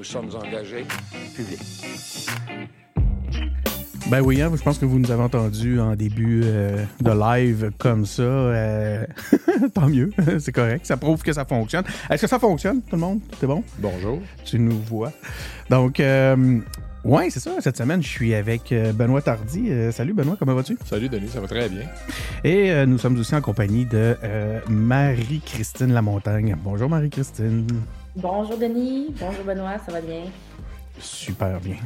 Nous sommes engagés publics. Ben oui, hein, je pense que vous nous avez entendu en début euh, de live comme ça. euh, tant mieux, c'est correct. Ça prouve que ça fonctionne. Est-ce que ça fonctionne, tout le monde? C'est bon? Bonjour. Tu nous vois. Donc, euh, ouais, c'est ça. Cette semaine, je suis avec euh, Benoît Tardy. Euh, salut Benoît, comment vas-tu? Salut Denis, ça va très bien. Et euh, nous sommes aussi en compagnie de euh, Marie-Christine Lamontagne. Bonjour Marie-Christine. Bonjour Denis, bonjour Benoît, ça va bien? Super bien.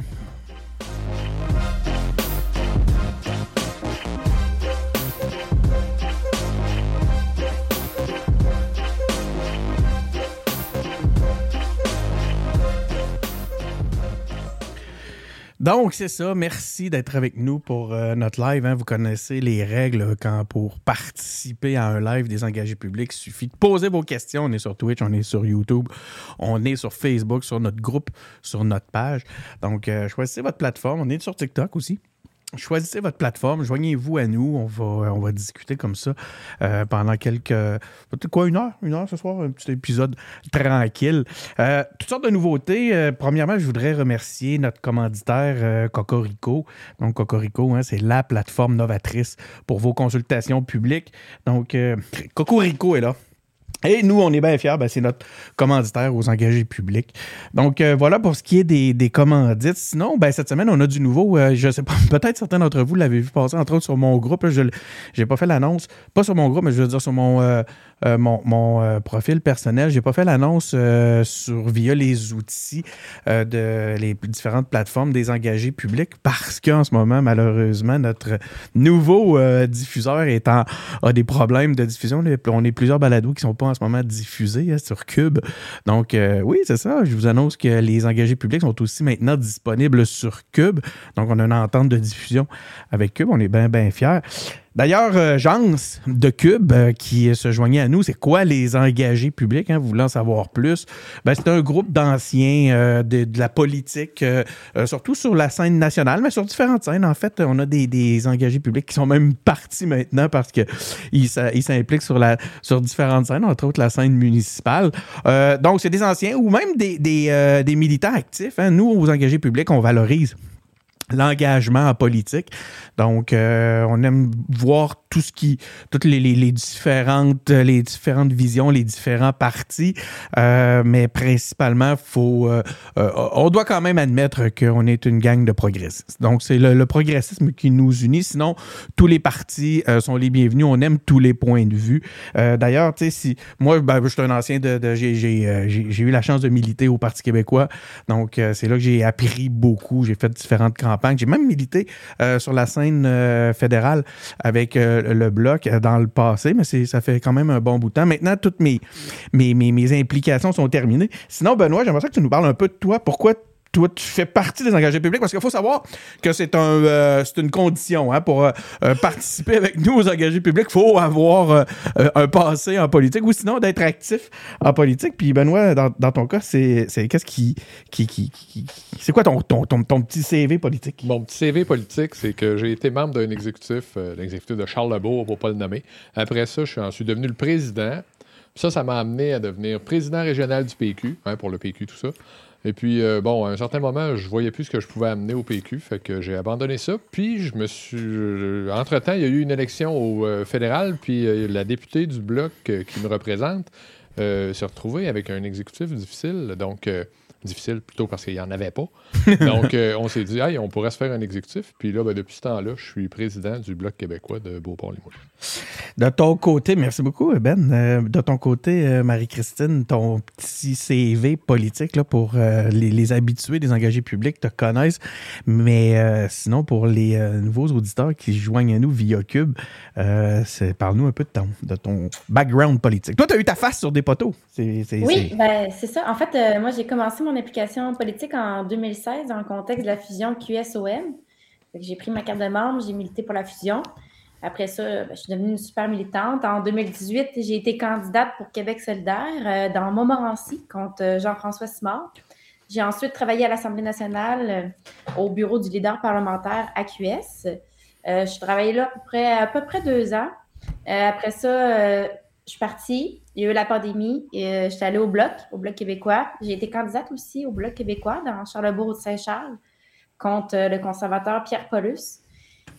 Donc, c'est ça. Merci d'être avec nous pour euh, notre live. hein. Vous connaissez les règles quand pour participer à un live des engagés publics. Il suffit de poser vos questions. On est sur Twitch, on est sur YouTube, on est sur Facebook, sur notre groupe, sur notre page. Donc, euh, choisissez votre plateforme. On est sur TikTok aussi. Choisissez votre plateforme, joignez-vous à nous, on va, on va discuter comme ça euh, pendant quelques... Quoi, une heure? Une heure ce soir? Un petit épisode tranquille. Euh, toutes sortes de nouveautés. Euh, premièrement, je voudrais remercier notre commanditaire Cocorico. Donc, Cocorico, hein, c'est la plateforme novatrice pour vos consultations publiques. Donc, Cocorico est là. Et nous, on est bien fiers, ben, c'est notre commanditaire aux engagés publics. Donc euh, voilà pour ce qui est des, des commandites. Sinon, ben, cette semaine, on a du nouveau. Euh, je sais pas, peut-être certains d'entre vous l'avez vu passer, entre autres sur mon groupe. je n'ai pas fait l'annonce, pas sur mon groupe, mais je veux dire sur mon, euh, euh, mon, euh, profil personnel. J'ai pas fait l'annonce euh, sur via les outils de les différentes plateformes des engagés publics parce qu'en ce moment, malheureusement, notre nouveau diffuseur est en, a des problèmes de diffusion. On est plusieurs balados qui sont pas en ce moment diffusés hein, sur Cube. Donc, oui, c'est ça. Je vous annonce que les engagés publics sont aussi maintenant disponibles sur Cube. Donc, on a une entente de diffusion avec Cube. On est bien, bien fiers. D'ailleurs, euh, Jans de Cube euh, qui se joignait à nous, c'est quoi les engagés publics? Hein, en savoir plus? Ben, c'est un groupe d'anciens euh, de, la politique, surtout sur la scène nationale, mais sur différentes scènes. En fait, on a des, engagés publics qui sont même partis maintenant parce que ils s'a- ils s'impliquent sur, différentes scènes, entre autres la scène municipale. Donc, c'est des anciens ou même des, des, des militants actifs. hein. Nous, aux engagés publics, on valorise l'engagement en politique. Donc, euh, on aime voir tout ce qui, toutes les, les- différentes, les différentes visions, les différents partis, euh, mais principalement, faut, euh, on doit quand même admettre qu'on est une gang de progressistes. Donc, c'est le, progressisme qui nous unit. Sinon, tous les partis sont les bienvenus. On aime tous les points de vue. D'ailleurs, tu sais, si moi, ben, je suis un ancien de, de- j'ai, eu la chance de militer au Parti québécois. Donc, c'est là que j'ai appris beaucoup. J'ai fait différentes campagnes. J'ai même milité euh, sur la scène euh, fédérale avec euh, le bloc dans le passé, mais ça fait quand même un bon bout de temps. Maintenant, toutes mes, mes, mes, mes implications sont terminées. Sinon, Benoît, j'aimerais que tu nous parles un peu de toi. Pourquoi toi, tu fais partie des engagés publics parce qu'il faut savoir que c'est un, euh, une condition hein, pour euh, euh, participer avec nous aux engagés publics. Il faut avoir un passé en politique ou sinon d'être actif en politique. Puis Benoît, dans, dans ton cas, c'est, qu'est-ce qui, qui, qui, c'est quoi ton, ton, ton, petit CV politique? Mon petit CV politique, c'est que j'ai été membre d'un exécutif, l'exécutif de Charles Lebourg, pour pas le nommer. Après ça, je suis devenu le président. Ça, ça m'a amené à devenir président régional du PQ, hein, pour le PQ, tout ça. Et puis, euh, bon, à un certain moment, je voyais plus ce que je pouvais amener au PQ, fait que j'ai abandonné ça. Puis, je me suis. euh, Entre-temps, il y a eu une élection au euh, fédéral, puis la députée du bloc qui me représente s'est retrouvée avec un exécutif difficile. Donc, difficile plutôt parce qu'il n'y en avait pas. Donc, euh, on s'est dit, hey, on pourrait se faire un exécutif. Puis là, ben, depuis ce temps-là, je suis président du Bloc québécois de Beauport-Limoges. De ton côté, merci beaucoup, Ben. Euh, de ton côté, euh, Marie-Christine, ton petit CV politique là, pour euh, les, les habitués des engagés publics te connaissent. Mais euh, sinon, pour les euh, nouveaux auditeurs qui se joignent à nous via Cube, euh, parle-nous un peu de ton, de ton background politique. Toi, tu as eu ta face sur des poteaux. C'est, c'est- Oui, c'est- ben, c'est ça. En fait, euh, moi, j'ai commencé mon implication politique en 2016 dans le contexte de la fusion QSOM. J'ai pris ma carte de membre, j'ai milité pour la fusion. Après ça, ben, je suis devenue une super militante. En 2018, j'ai été candidate pour Québec solidaire euh, dans Montmorency contre euh, Jean-François Simard. J'ai ensuite travaillé à l'Assemblée nationale euh, au bureau du leader parlementaire AQS. Euh, je travaillé là à peu près, deux ans. Euh, après ça, je suis partie, il y a eu la pandémie, et euh, j'étais allée au Bloc, au Bloc québécois. J'ai été candidate aussi au Bloc québécois dans Charlebourg-Saint-Charles contre euh, le conservateur Pierre Paulus.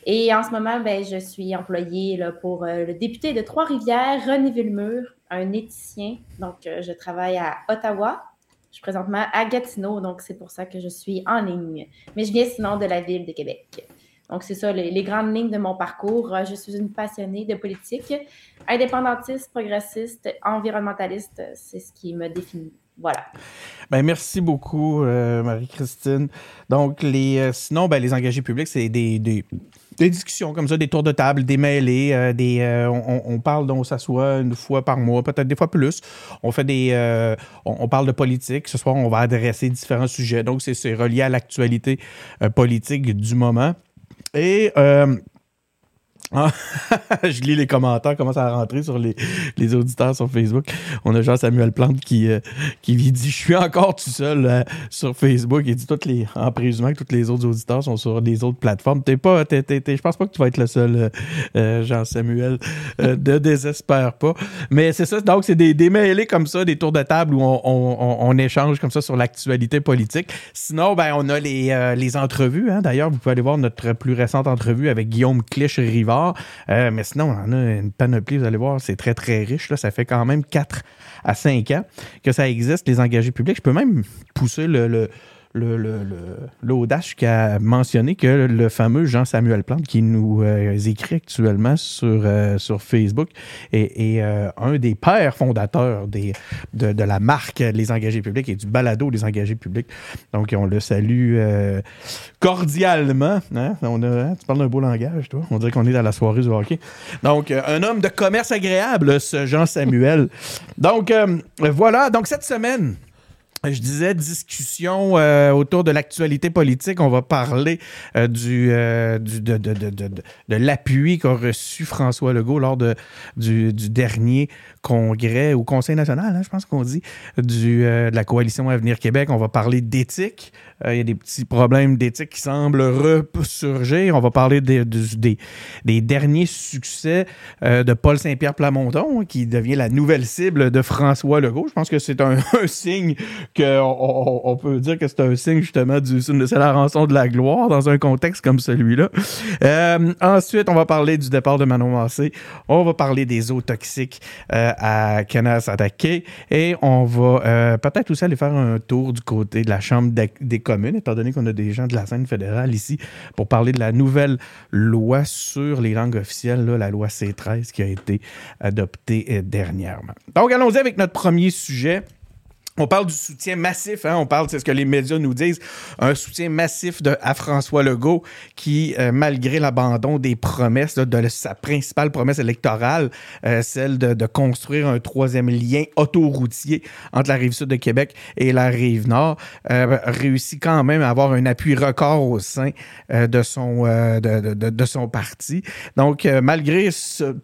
Et en ce moment, ben, je suis employée pour euh, le député de Trois-Rivières, René Villemur, un éthicien. Donc, je travaille à Ottawa. Je suis présentement à Gatineau, donc c'est pour ça que je suis en ligne. Mais je viens sinon de la ville de Québec. Donc, c'est ça, les, grandes lignes de mon parcours. Euh, je suis une passionnée de politique, indépendantiste, progressiste, environnementaliste. C'est ce qui me définit. Voilà. Ben, merci beaucoup, euh, Marie-Christine. Donc, les, euh, sinon, ben, les engagés publics, c'est des, des, discussions comme ça, des tours de table, des mêlées, des, on, parle, on s'assoit une fois par mois, peut-être des fois plus. On fait des, on, parle de politique. Ce soir, on va adresser différents sujets. Donc, c'est relié à l'actualité politique du moment. Et euh, je lis les commentaires, commence à rentrer sur les, les, auditeurs sur Facebook. On a Jean-Samuel Plante qui, euh, qui dit Je suis encore tout seul euh, sur Facebook. Il dit toutes les, en présumant que tous les autres auditeurs sont sur des autres plateformes. T'es pas, je pense pas que tu vas être le seul, euh, Jean-Samuel. ne désespère pas. Mais c'est ça, donc c'est des, des mêlés comme ça, des tours de table où on, on, on échange comme ça sur l'actualité politique. Sinon, ben, on a les, les entrevues. Hein. D'ailleurs, vous pouvez aller voir notre plus récente entrevue avec Guillaume Clich-Rivard euh, mais sinon, on en a une panoplie, vous allez voir, c'est très, très riche. Là. Ça fait quand même 4 à 5 ans que ça existe, les engagés publics. Je peux même pousser le l'audace qui a mentionné que le fameux Jean-Samuel Plante qui nous euh, écrit actuellement sur, euh, sur Facebook est, euh, un des pères fondateurs des, de, la marque Les Engagés publics et du balado Les Engagés publics. Donc, on le salue cordialement. Hein? On a, hein, tu parles d'un beau langage, toi. On dirait qu'on est dans la soirée du hockey. Donc, un homme de commerce agréable, ce Jean-Samuel. Donc, voilà. Donc, cette semaine, je disais discussion euh, autour de l'actualité politique. On va parler euh, du, euh, du, de, de, l'appui qu'a reçu François Legault lors du dernier congrès ou conseil national, hein, je pense qu'on dit, du, de la coalition Avenir Québec. On va parler d'éthique. Il y a des petits problèmes d'éthique qui semblent ressurgir. On va parler des, des, derniers succès de Paul Saint-Pierre Plamondon, qui devient la nouvelle cible de François Legault. Je pense que c'est un, signe qu'on on, peut dire que c'est un signe justement du c'est la rançon de la gloire dans un contexte comme celui-là. Euh, ensuite, on va parler du départ de Manon Massé. On va parler des eaux toxiques euh, à Canas Attaqué et on va euh, peut-être aussi aller faire un tour du côté de la Chambre des communes, étant donné qu'on a des gens de la scène fédérale ici pour parler de la nouvelle loi sur les langues officielles, la loi C13 qui a été adoptée dernièrement. Donc, allons-y avec notre premier sujet. On parle du soutien massif, hein? on parle, c'est ce que les médias nous disent, un soutien massif à François Legault qui, euh, malgré l'abandon des promesses, de sa principale promesse électorale, euh, celle de, construire un troisième lien autoroutier entre la rive sud de Québec et la rive nord, euh, réussit quand même à avoir un appui record au sein de, son, de, son parti. Donc, malgré ce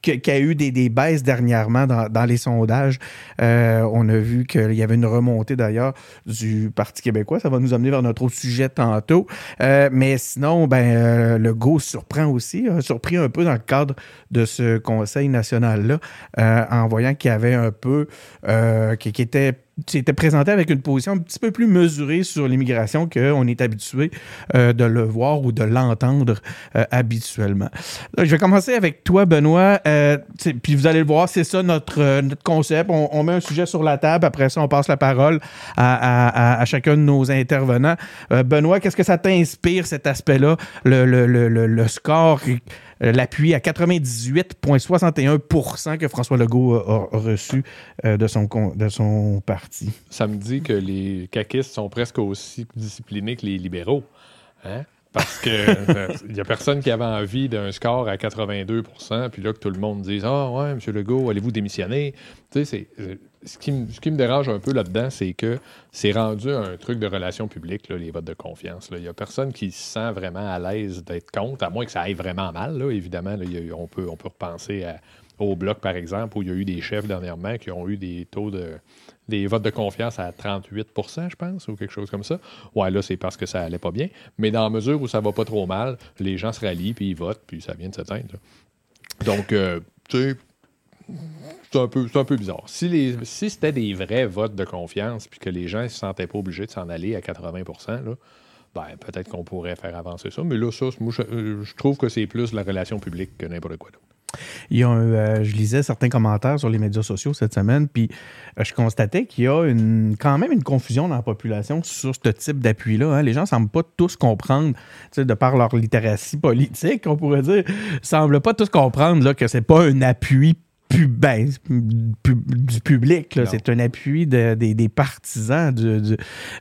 qu'il y a eu des, baisses dernièrement dans, les sondages. Euh, on a vu qu'il y avait une remontée d'ailleurs du Parti québécois. Ça va nous amener vers notre autre sujet tantôt. Euh, mais sinon, ben, euh, le GO surprend aussi, a surpris un peu dans le cadre de ce Conseil national-là, en voyant qu'il y avait un peu, qui, était s'était présenté avec une position un petit peu plus mesurée sur l'immigration qu'on est habitué euh, de le voir ou de l'entendre euh, habituellement. je vais commencer avec toi, Benoît. Euh, puis vous allez le voir, c'est ça notre, notre concept. On, met un sujet sur la table, après ça, on passe la parole à, chacun de nos intervenants. Benoît, qu'est-ce que ça t'inspire, cet aspect-là, le, le, le, le score l'appui à 98,61% que François Legault a, reçu de, son, de son parti. Ça me dit que les caquistes sont presque aussi disciplinés que les libéraux. Hein? Parce que il n'y a personne qui avait envie d'un score à 82% puis là que tout le monde dise Ah ouais, M. Legault, allez-vous démissionner? Tu sais, c'est ce qui, me, dérange un peu là-dedans, c'est que c'est rendu un truc de relations publiques, les votes de confiance. Il n'y a personne qui se sent vraiment à l'aise d'être contre, à moins que ça aille vraiment mal. évidemment, on, peut, on peut repenser au Bloc, par exemple, où il y a eu des chefs dernièrement qui ont eu des taux de des votes de confiance à 38% je pense, ou quelque chose comme ça. Ouais, là, c'est parce que ça allait pas bien. Mais dans la mesure où ça va pas trop mal, les gens se rallient, puis ils votent, puis ça vient de s'éteindre. Donc, euh, tu sais, c'est un, peu, un peu bizarre. Si, si c'était des vrais votes de confiance puis que les gens ne se sentaient pas obligés de s'en aller à 80 là, ben, peut-être qu'on pourrait faire avancer ça. Mais là, ça, je, je trouve que c'est plus la relation publique que n'importe quoi d'autre. Il y a euh, je lisais certains commentaires sur les médias sociaux cette semaine, puis euh, je constatais qu'il y a une, quand même une confusion dans la population sur ce type d'appui-là. hein. Les gens ne semblent pas tous comprendre, de par leur littératie politique, on pourrait dire, semblent pas tous comprendre là, que c'est pas un appui ben, du public. C'est un appui de- des, des partisans du, du,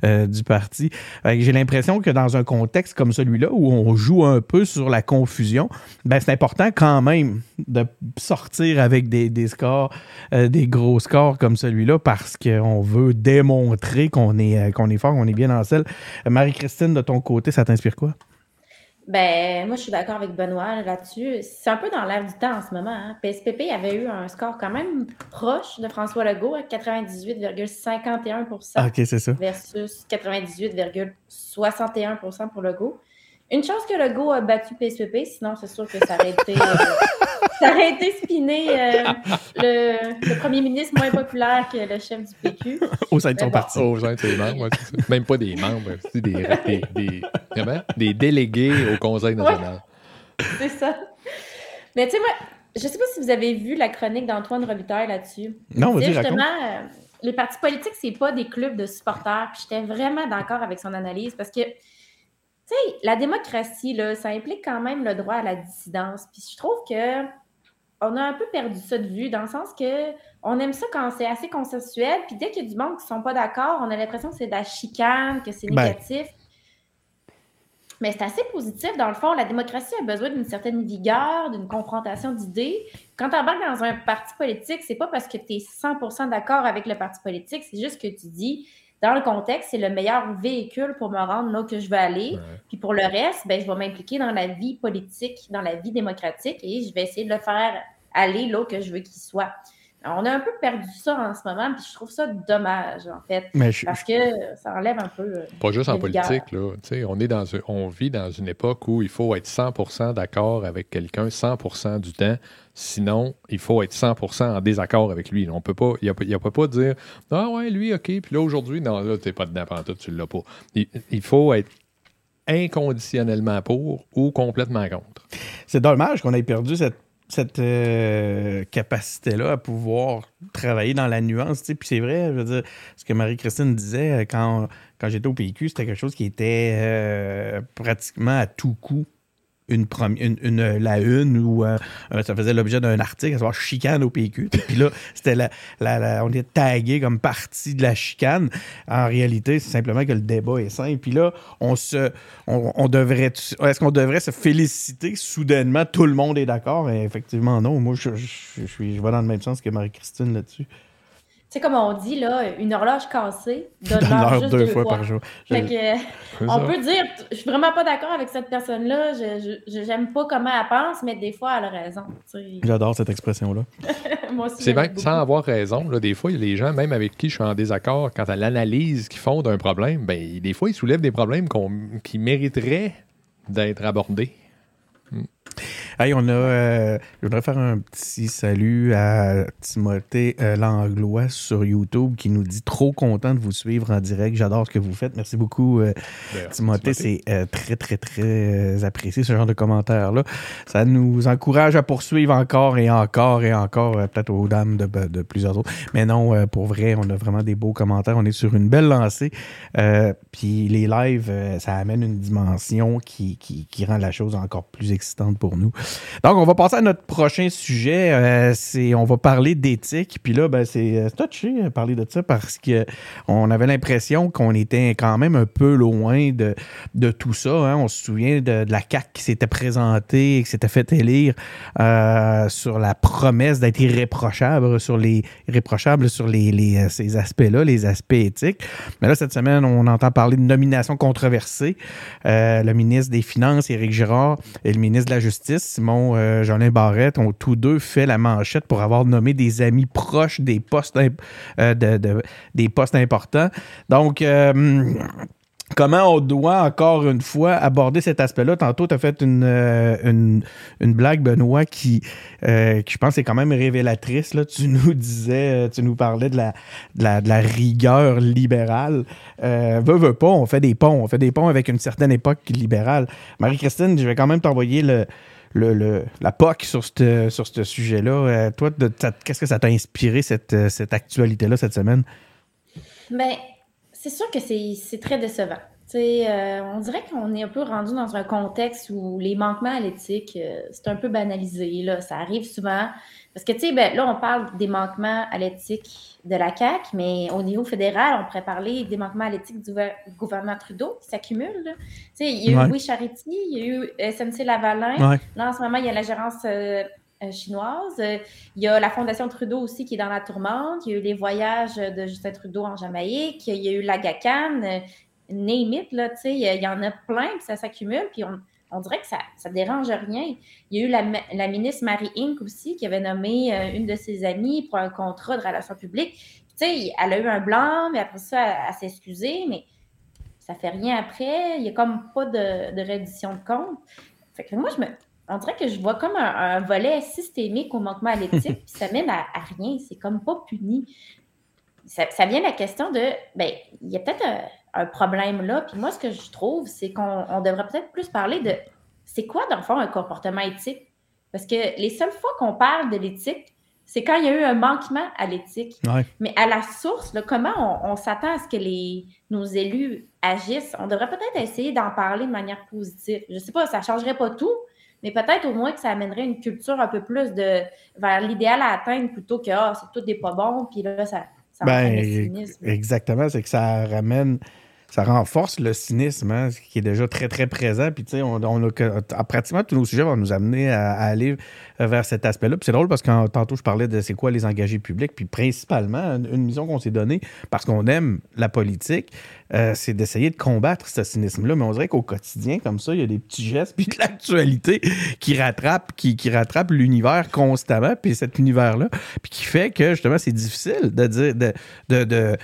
euh, du parti. J'ai l'impression que dans un contexte comme celui-là, où on joue un peu sur la confusion, ben, c'est important quand même de sortir avec des, des scores, euh, des gros scores comme celui-là, parce qu'on veut démontrer qu'on est, euh, qu'on est fort, qu'on est bien en selle. Marie-Christine, de ton côté, ça t'inspire quoi? Ben, moi, je suis d'accord avec Benoît là-dessus. C'est un peu dans l'air du temps en ce moment. Hein. PSPP avait eu un score quand même proche de François Legault à 98,51 Ah, ok, c'est ça. versus 98,61% pour Legault. Une chance que Legault a battu PSPP, sinon c'est sûr que ça aurait été, euh, ça aurait été spiné euh, le, le premier ministre moins populaire que le chef du PQ. Au sein de son bon. parti. Aux gens de ses membres, ouais, c'est ça. Même pas des membres, c'est des, des, des- délégués au Conseil national. C'est ça. Mais tu sais, moi, je sais pas si vous avez vu la chronique d'Antoine Robitaille là-dessus. Non, raconte. justement, euh, les partis politiques, c'est pas des clubs de supporters. Puis j'étais vraiment d'accord avec son analyse parce que, tu sais, la démocratie, là, ça implique quand même le droit à la dissidence. Puis je trouve que on a un peu perdu ça de vue dans le sens que on aime ça quand c'est assez consensuel. Puis dès qu'il y a du monde qui sont pas d'accord, on a l'impression que c'est de la chicane, que c'est Ben. négatif. Mais c'est assez positif. Dans le fond, la démocratie a besoin d'une certaine vigueur, d'une confrontation d'idées. Quand tu embarques dans un parti politique, c'est pas parce que tu es 100% d'accord avec le parti politique, c'est juste que tu dis, dans le contexte, c'est le meilleur véhicule pour me rendre là où que je veux aller. Ouais. Puis pour le reste, ben, je vais m'impliquer dans la vie politique, dans la vie démocratique et je vais essayer de le faire aller là où que je veux qu'il soit. On a un peu perdu ça en ce moment, puis je trouve ça dommage, en fait, Mais je- parce que ça enlève un peu. euh, Pas juste en politique, là. Tu sais, on, est dans un- on vit dans une époque où il faut être 100% d'accord avec quelqu'un 100% du temps. Sinon, il faut être 100% en désaccord avec lui. On peut pas, il ne peut pas dire Ah ouais, lui, OK, puis là, aujourd'hui, non, là, tu n'es pas dedans pantoute, tu l'as pas. Il, il faut être inconditionnellement pour ou complètement contre. C'est dommage qu'on ait perdu cette, cette euh, capacité-là à pouvoir travailler dans la nuance. Puis c'est vrai, je veux dire, ce que Marie-Christine disait euh, quand, quand j'étais au PQ, c'était quelque chose qui était euh, pratiquement à tout coup. Une, une, une- la une ou euh, euh, ça faisait l'objet d'un article, à savoir chicane au PQ. Puis là, c'était la, la- la- on était tagué comme partie de la chicane. En réalité, c'est simplement que le débat est simple. Puis là, on se, on, on devrait, est-ce qu'on devrait se féliciter soudainement? Tout le monde est d'accord Effectivement, non. Moi, je, je, je suis, je vais dans le même sens que Marie-Christine là-dessus. Tu sais, comme on dit, là, une horloge cassée donne Donne l'heure l'heure juste deux fois par jour. Je- Fait que, on ça. peut dire, je suis vraiment pas d'accord avec cette personne-là, je, je- j'aime pas comment elle pense, mais des fois, elle a raison. J'adore cette expression-là. Moi aussi, C'est beaucoup. sans avoir raison, là, des fois, les gens, même avec qui je suis en désaccord, quant à l'analyse qu'ils font d'un problème, ben, des fois, ils soulèvent des problèmes qu'on- qui mériteraient d'être abordés. Hey, on a. euh, je voudrais faire un petit salut à Timothée euh, Langlois sur YouTube qui nous dit trop content de vous suivre en direct. J'adore ce que vous faites. Merci beaucoup, euh, Ben, Timothée. C'est euh, très, très, très apprécié ce genre de commentaires-là. Ça nous encourage à poursuivre encore et encore et encore, peut-être aux dames de, de plusieurs autres. Mais non, pour vrai, on a vraiment des beaux commentaires. On est sur une belle lancée. Puis les lives, ça amène une dimension qui, qui, qui rend la chose encore plus excitante pour nous. Donc, on va passer à notre prochain sujet. Euh, on va parler d'éthique. Puis là, ben, c'est euh, touché à parler de ça parce que on avait l'impression qu'on était quand même un peu loin de, de tout ça. hein. On se souvient de, la CAQ qui s'était présentée qui s'était fait élire euh, sur la promesse d'être irréprochable sur les irréprochable sur les, les, euh, ces aspects-là, les aspects éthiques. Mais là, cette semaine, on entend parler de nomination controversée. Euh, le ministre des Finances, Éric Girard, et le ministre de la Justice, Simon euh, Jolin Barrette, ont tous deux fait la manchette pour avoir nommé des amis proches des postes, euh, importants. Donc, euh, comment on doit, encore une fois, aborder cet aspect-là? Tantôt, tu as fait une, euh, une, une, blague, Benoît, qui, euh, qui, je pense, est quand même révélatrice. Là. Tu nous disais, euh, tu nous parlais de la, de la, rigueur libérale. Euh, veux, veux pas, on fait des ponts. On fait des ponts avec une certaine époque libérale. Marie-Christine, je vais quand même t'envoyer le, le, le, la POC sur ce sur sujet-là. toi, qu'est-ce que ça t'a inspiré, cette, cette actualité-là, cette semaine? Ben, c'est sûr que c'est très décevant. Euh, on dirait qu'on est un peu rendu dans un contexte où les manquements à l'éthique, euh, c'est un peu banalisé. Là. Ça arrive souvent. Parce que, tu sais, ben, là, on parle des manquements à l'éthique de la CAQ, mais au niveau fédéral, on pourrait parler des manquements à l'éthique du gouvernement Trudeau qui s'accumulent. Il y a eu Oui Charity, il y a eu SNC Lavalin. Là, en ce moment, il y a la gérance euh, chinoise. Euh, il y a la Fondation Trudeau aussi qui est dans la tourmente. Il y a eu les voyages de Justin Trudeau en Jamaïque. Il y a eu la GACAN. Euh, name it, là, tu sais, il y en a plein, puis ça s'accumule, puis on, dirait que ça ne dérange rien. Il y a eu la, ministre Marie Inc. aussi qui avait nommé une de ses amies pour un contrat de relations publiques. Tu sais, elle a eu un blanc, mais après ça, elle, s'est excusée, mais ça fait rien après. Il n'y a comme pas de, de reddition de compte. Fait que moi, je me, on dirait que je vois comme un, volet systémique au manquement à l'éthique, puis ça mène à, rien. C'est comme pas puni. Ça, vient la question de, ben, il y a peut-être un, problème là. Puis moi, ce que je trouve, c'est qu'on devrait peut-être plus parler de, c'est quoi, dans le fond, un comportement éthique? Parce que les seules fois qu'on parle de l'éthique, c'est quand il y a eu un manquement à l'éthique. Mais à la source, comment on, s'attend à ce que les, nos élus agissent, on devrait peut-être essayer d'en parler de manière positive. Je ne sais pas, ça ne changerait pas tout, mais peut-être au moins que ça amènerait une culture un peu plus de vers l'idéal à atteindre plutôt que ah, c'est tout des pas bons, puis là, ça, ça ben, Exactement, c'est que ça ramène ça renforce le cynisme hein, qui est déjà très, très présent. Puis, tu sais, on, a, pratiquement tous nos sujets vont nous amener à, aller vers cet aspect-là. Puis c'est drôle parce que tantôt, je parlais de c'est quoi les engagés publics. Puis principalement, une mission qu'on s'est donnée parce qu'on aime la politique, euh, c'est d'essayer de combattre ce cynisme-là. Mais on dirait qu'au quotidien, comme ça, il y a des petits gestes, puis de l'actualité qui rattrape, qui, qui rattrape l'univers constamment, puis cet univers-là, puis qui fait que justement, c'est difficile de dire, de, de, de,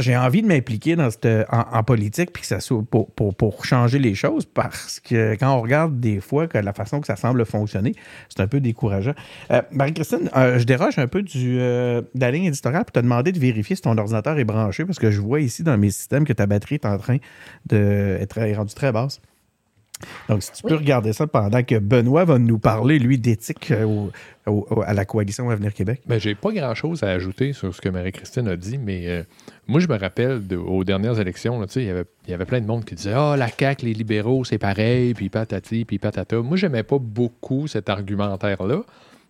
j'ai envie de m'impliquer dans cette, en, politique, puis ça pour, pour, pour, changer les choses, parce que quand on regarde des fois la façon que ça semble fonctionner, c'est un peu décourageant. Euh, Marie-Christine, euh, je déroge un peu du, de la ligne éditoriale pour te demander de vérifier si ton ordinateur est branché, parce que je vois ici dans mes systèmes que ta batterie est en train d'être rendue très basse. Donc, si tu peux regarder ça pendant que Benoît va nous parler, lui, d'éthique euh, à la coalition Avenir Québec. Ben, j'ai pas grand-chose à ajouter sur ce que Marie-Christine a dit, mais euh, moi, je me rappelle aux dernières élections, il y avait, y avait plein de monde qui disait Ah, la CAQ, les libéraux, c'est pareil, puis patati, puis patata. Moi, j'aimais pas beaucoup cet argumentaire-là.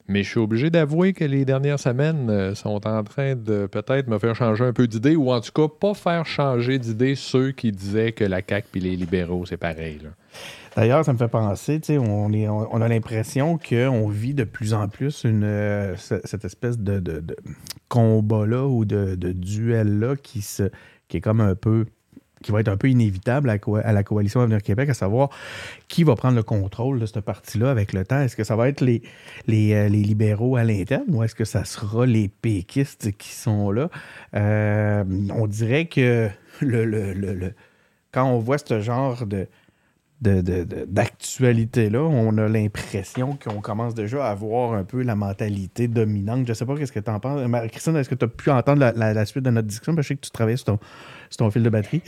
Mais je suis obligé d'avouer que les dernières semaines euh, sont en train de peut-être me faire changer un peu d'idée, ou en tout cas pas faire changer d'idée ceux qui disaient que la CAQ et les libéraux, c'est pareil. D'ailleurs, ça me fait penser, on, est, on, a l'impression qu'on vit de plus en plus une, euh, cette espèce de, combat-là ou de, duel-là qui, qui est comme un peu qui va être un peu inévitable à, la Coalition Avenir Québec, à savoir qui va prendre le contrôle de cette partie-là avec le temps. Est-ce que ça va être les, euh, libéraux à l'interne ou est-ce que ça sera les péquistes qui sont là? Euh, on dirait que quand on voit ce genre de, d'actualité-là, on a l'impression qu'on commence déjà à avoir un peu la mentalité dominante. Je ne sais pas qu'est-ce que tu en penses. Christine, est-ce que tu as pu entendre la, suite de notre discussion? je sais que tu travailles sur ton, ton fil de batterie.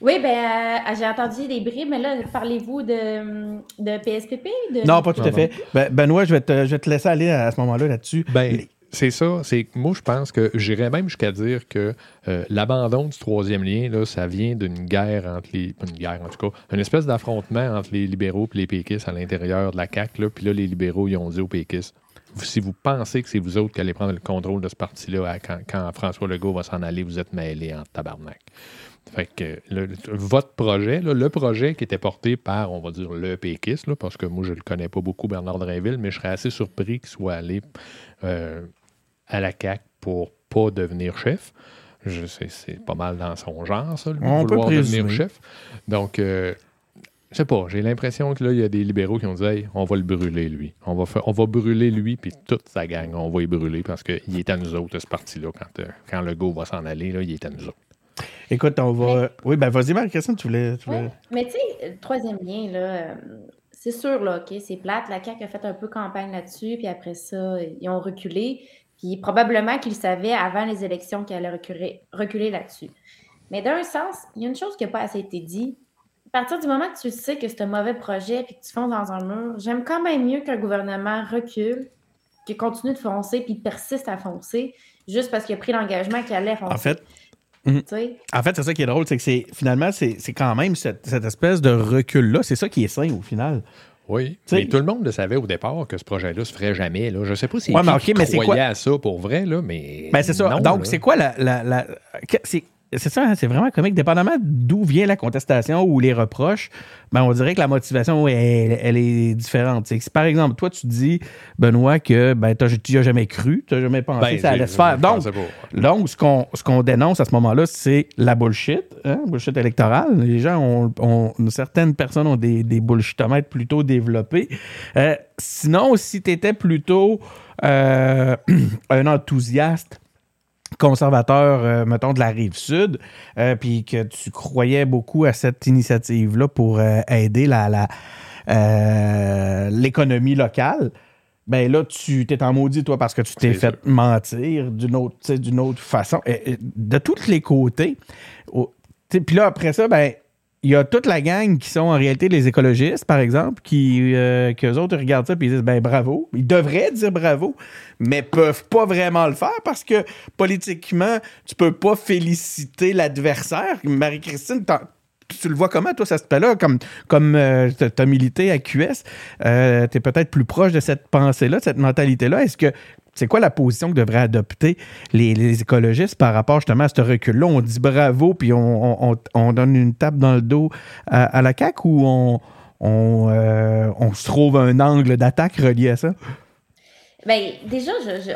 Oui, ben euh, j'ai entendu des bribes, mais là, parlez-vous de, de PSPP? Non, pas tout à fait. Ben, Benoît, je vais, te, je vais te laisser aller à ce moment-là là-dessus. Ben, c'est ça. C'est moi, je pense que j'irais même jusqu'à dire que euh, l'abandon du troisième lien, là, ça vient d'une guerre entre les. Une guerre, en tout cas, une espèce d'affrontement entre les libéraux et les péquistes à l'intérieur de la CAQ. Puis là, les libéraux, ils ont dit aux péquistes si vous pensez que c'est vous autres qui allez prendre le contrôle de ce parti-là quand, François Legault va s'en aller, vous êtes mêlés en tabarnak. Fait que votre projet, le projet qui était porté par, on va dire, le péquiste, parce que moi, je ne le connais pas beaucoup, Bernard Drainville, mais je serais assez surpris qu'il soit allé euh, à la CAQ pour pas devenir chef. Je sais, c'est pas mal dans son genre, ça, lui, on vouloir devenir chef. Donc, euh, je sais pas, j'ai l'impression que là, il y a des libéraux qui ont dit hey, on va le brûler, lui. On va, faire, on va brûler lui, puis toute sa gang, on va y brûler parce qu'il est à nous autres, ce parti-là. Quand, euh, quand le go va s'en aller, là, il est à nous autres. Écoute, on va. Oui, ben vas-y, Marie-Christine, tu voulais. tu voulais- Ouais. Mais tu sais, le troisième lien, là, euh, c'est sûr, là, OK, c'est plate. La CAQ a fait un peu campagne là-dessus, puis après ça, ils ont reculé. Puis probablement qu'ils savaient avant les élections qu'ils allaient reculer, reculer là-dessus. Mais d'un sens, il y a une chose qui n'a pas assez été dit. À partir du moment que tu sais que c'est un mauvais projet puis que tu fonces dans un mur, j'aime quand même mieux qu'un gouvernement recule, qu'il continue de foncer puis persiste à foncer, juste parce qu'il a pris l'engagement qu'il allait foncer. En fait, sais? En fait, c'est ça qui est drôle, c'est que c'est finalement, c'est c'est quand même cette, cette espèce de recul-là. C'est ça qui est sain au final. Oui. T'sais- mais tout le monde le savait au départ que ce projet-là se ferait jamais. Là. Je ne sais pas si Ouais, mais mais croyait quoi- à ça pour vrai, là, mais. Ben, c'est ça. Donc, c'est quoi la. la, la- c'est c'est ça, hein, c'est vraiment comique. Dépendamment d'où vient la contestation ou les reproches, ben, on dirait que la motivation, elle, elle est différente. Si, par exemple, toi, tu dis, Benoît, que ben, tu n'y as jamais cru, tu n'as jamais pensé Ben, que ça allait se faire. Donc. Donc, ce qu'on ce qu'on dénonce à ce moment-là, c'est la bullshit, hein, bullshit électorale. Les gens ont, ont- certaines personnes ont des, des bullshitomètres plutôt développés. Euh, sinon, si tu étais plutôt euh, un enthousiaste conservateur, euh, mettons, de la rive sud, euh, puis que tu croyais beaucoup à cette initiative-là pour euh, aider la, l'économie locale, ben là, tu t'es en maudit, toi, parce que tu t'es fait mentir d'une autre, tu sais, d'une autre façon. Et- et de tous les côtés. Puis là, après ça, ben, il y a toute la gang qui sont en réalité les écologistes, par exemple, qui, euh, qu'eux autres regardent ça et ils disent ben bravo. Ils devraient dire bravo, mais peuvent pas vraiment le faire parce que politiquement, tu peux pas féliciter l'adversaire. Marie-Christine, tu le vois comment, toi, ça se fait là, comme, comme euh, t'as- t'as milité à QS, euh, tu es peut-être plus proche de cette pensée-là, de cette mentalité-là. Est-ce que c'est quoi la position que devraient adopter les, écologistes par rapport justement à ce recul-là? On dit bravo, puis on, on- on donne une tape dans le dos à, la CAQ ou euh, on se trouve un angle d'attaque relié à ça? Ben, déjà,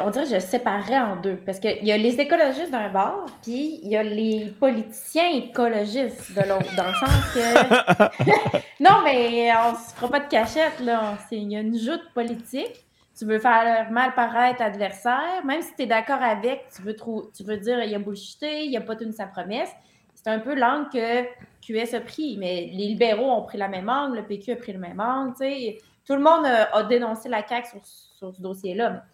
on dirait que je séparerais en deux. Parce qu'il y a les écologistes d'un bord, puis il y a les politiciens écologistes de l'autre. Dans le sens que. non, mais on se fera pas de cachette, là. Il y a une joute politique. Tu veux faire mal paraître l'adversaire. Même si tu es d'accord avec, tu veux, tu veux dire il a bullshité, il a pas tenu sa promesse. C'est un peu l'angle que QS a pris. Mais les libéraux ont pris la même angle, le PQ a pris le même angle, tu sais. Tout le monde a, dénoncé la CAQ sur, ce dossier-là.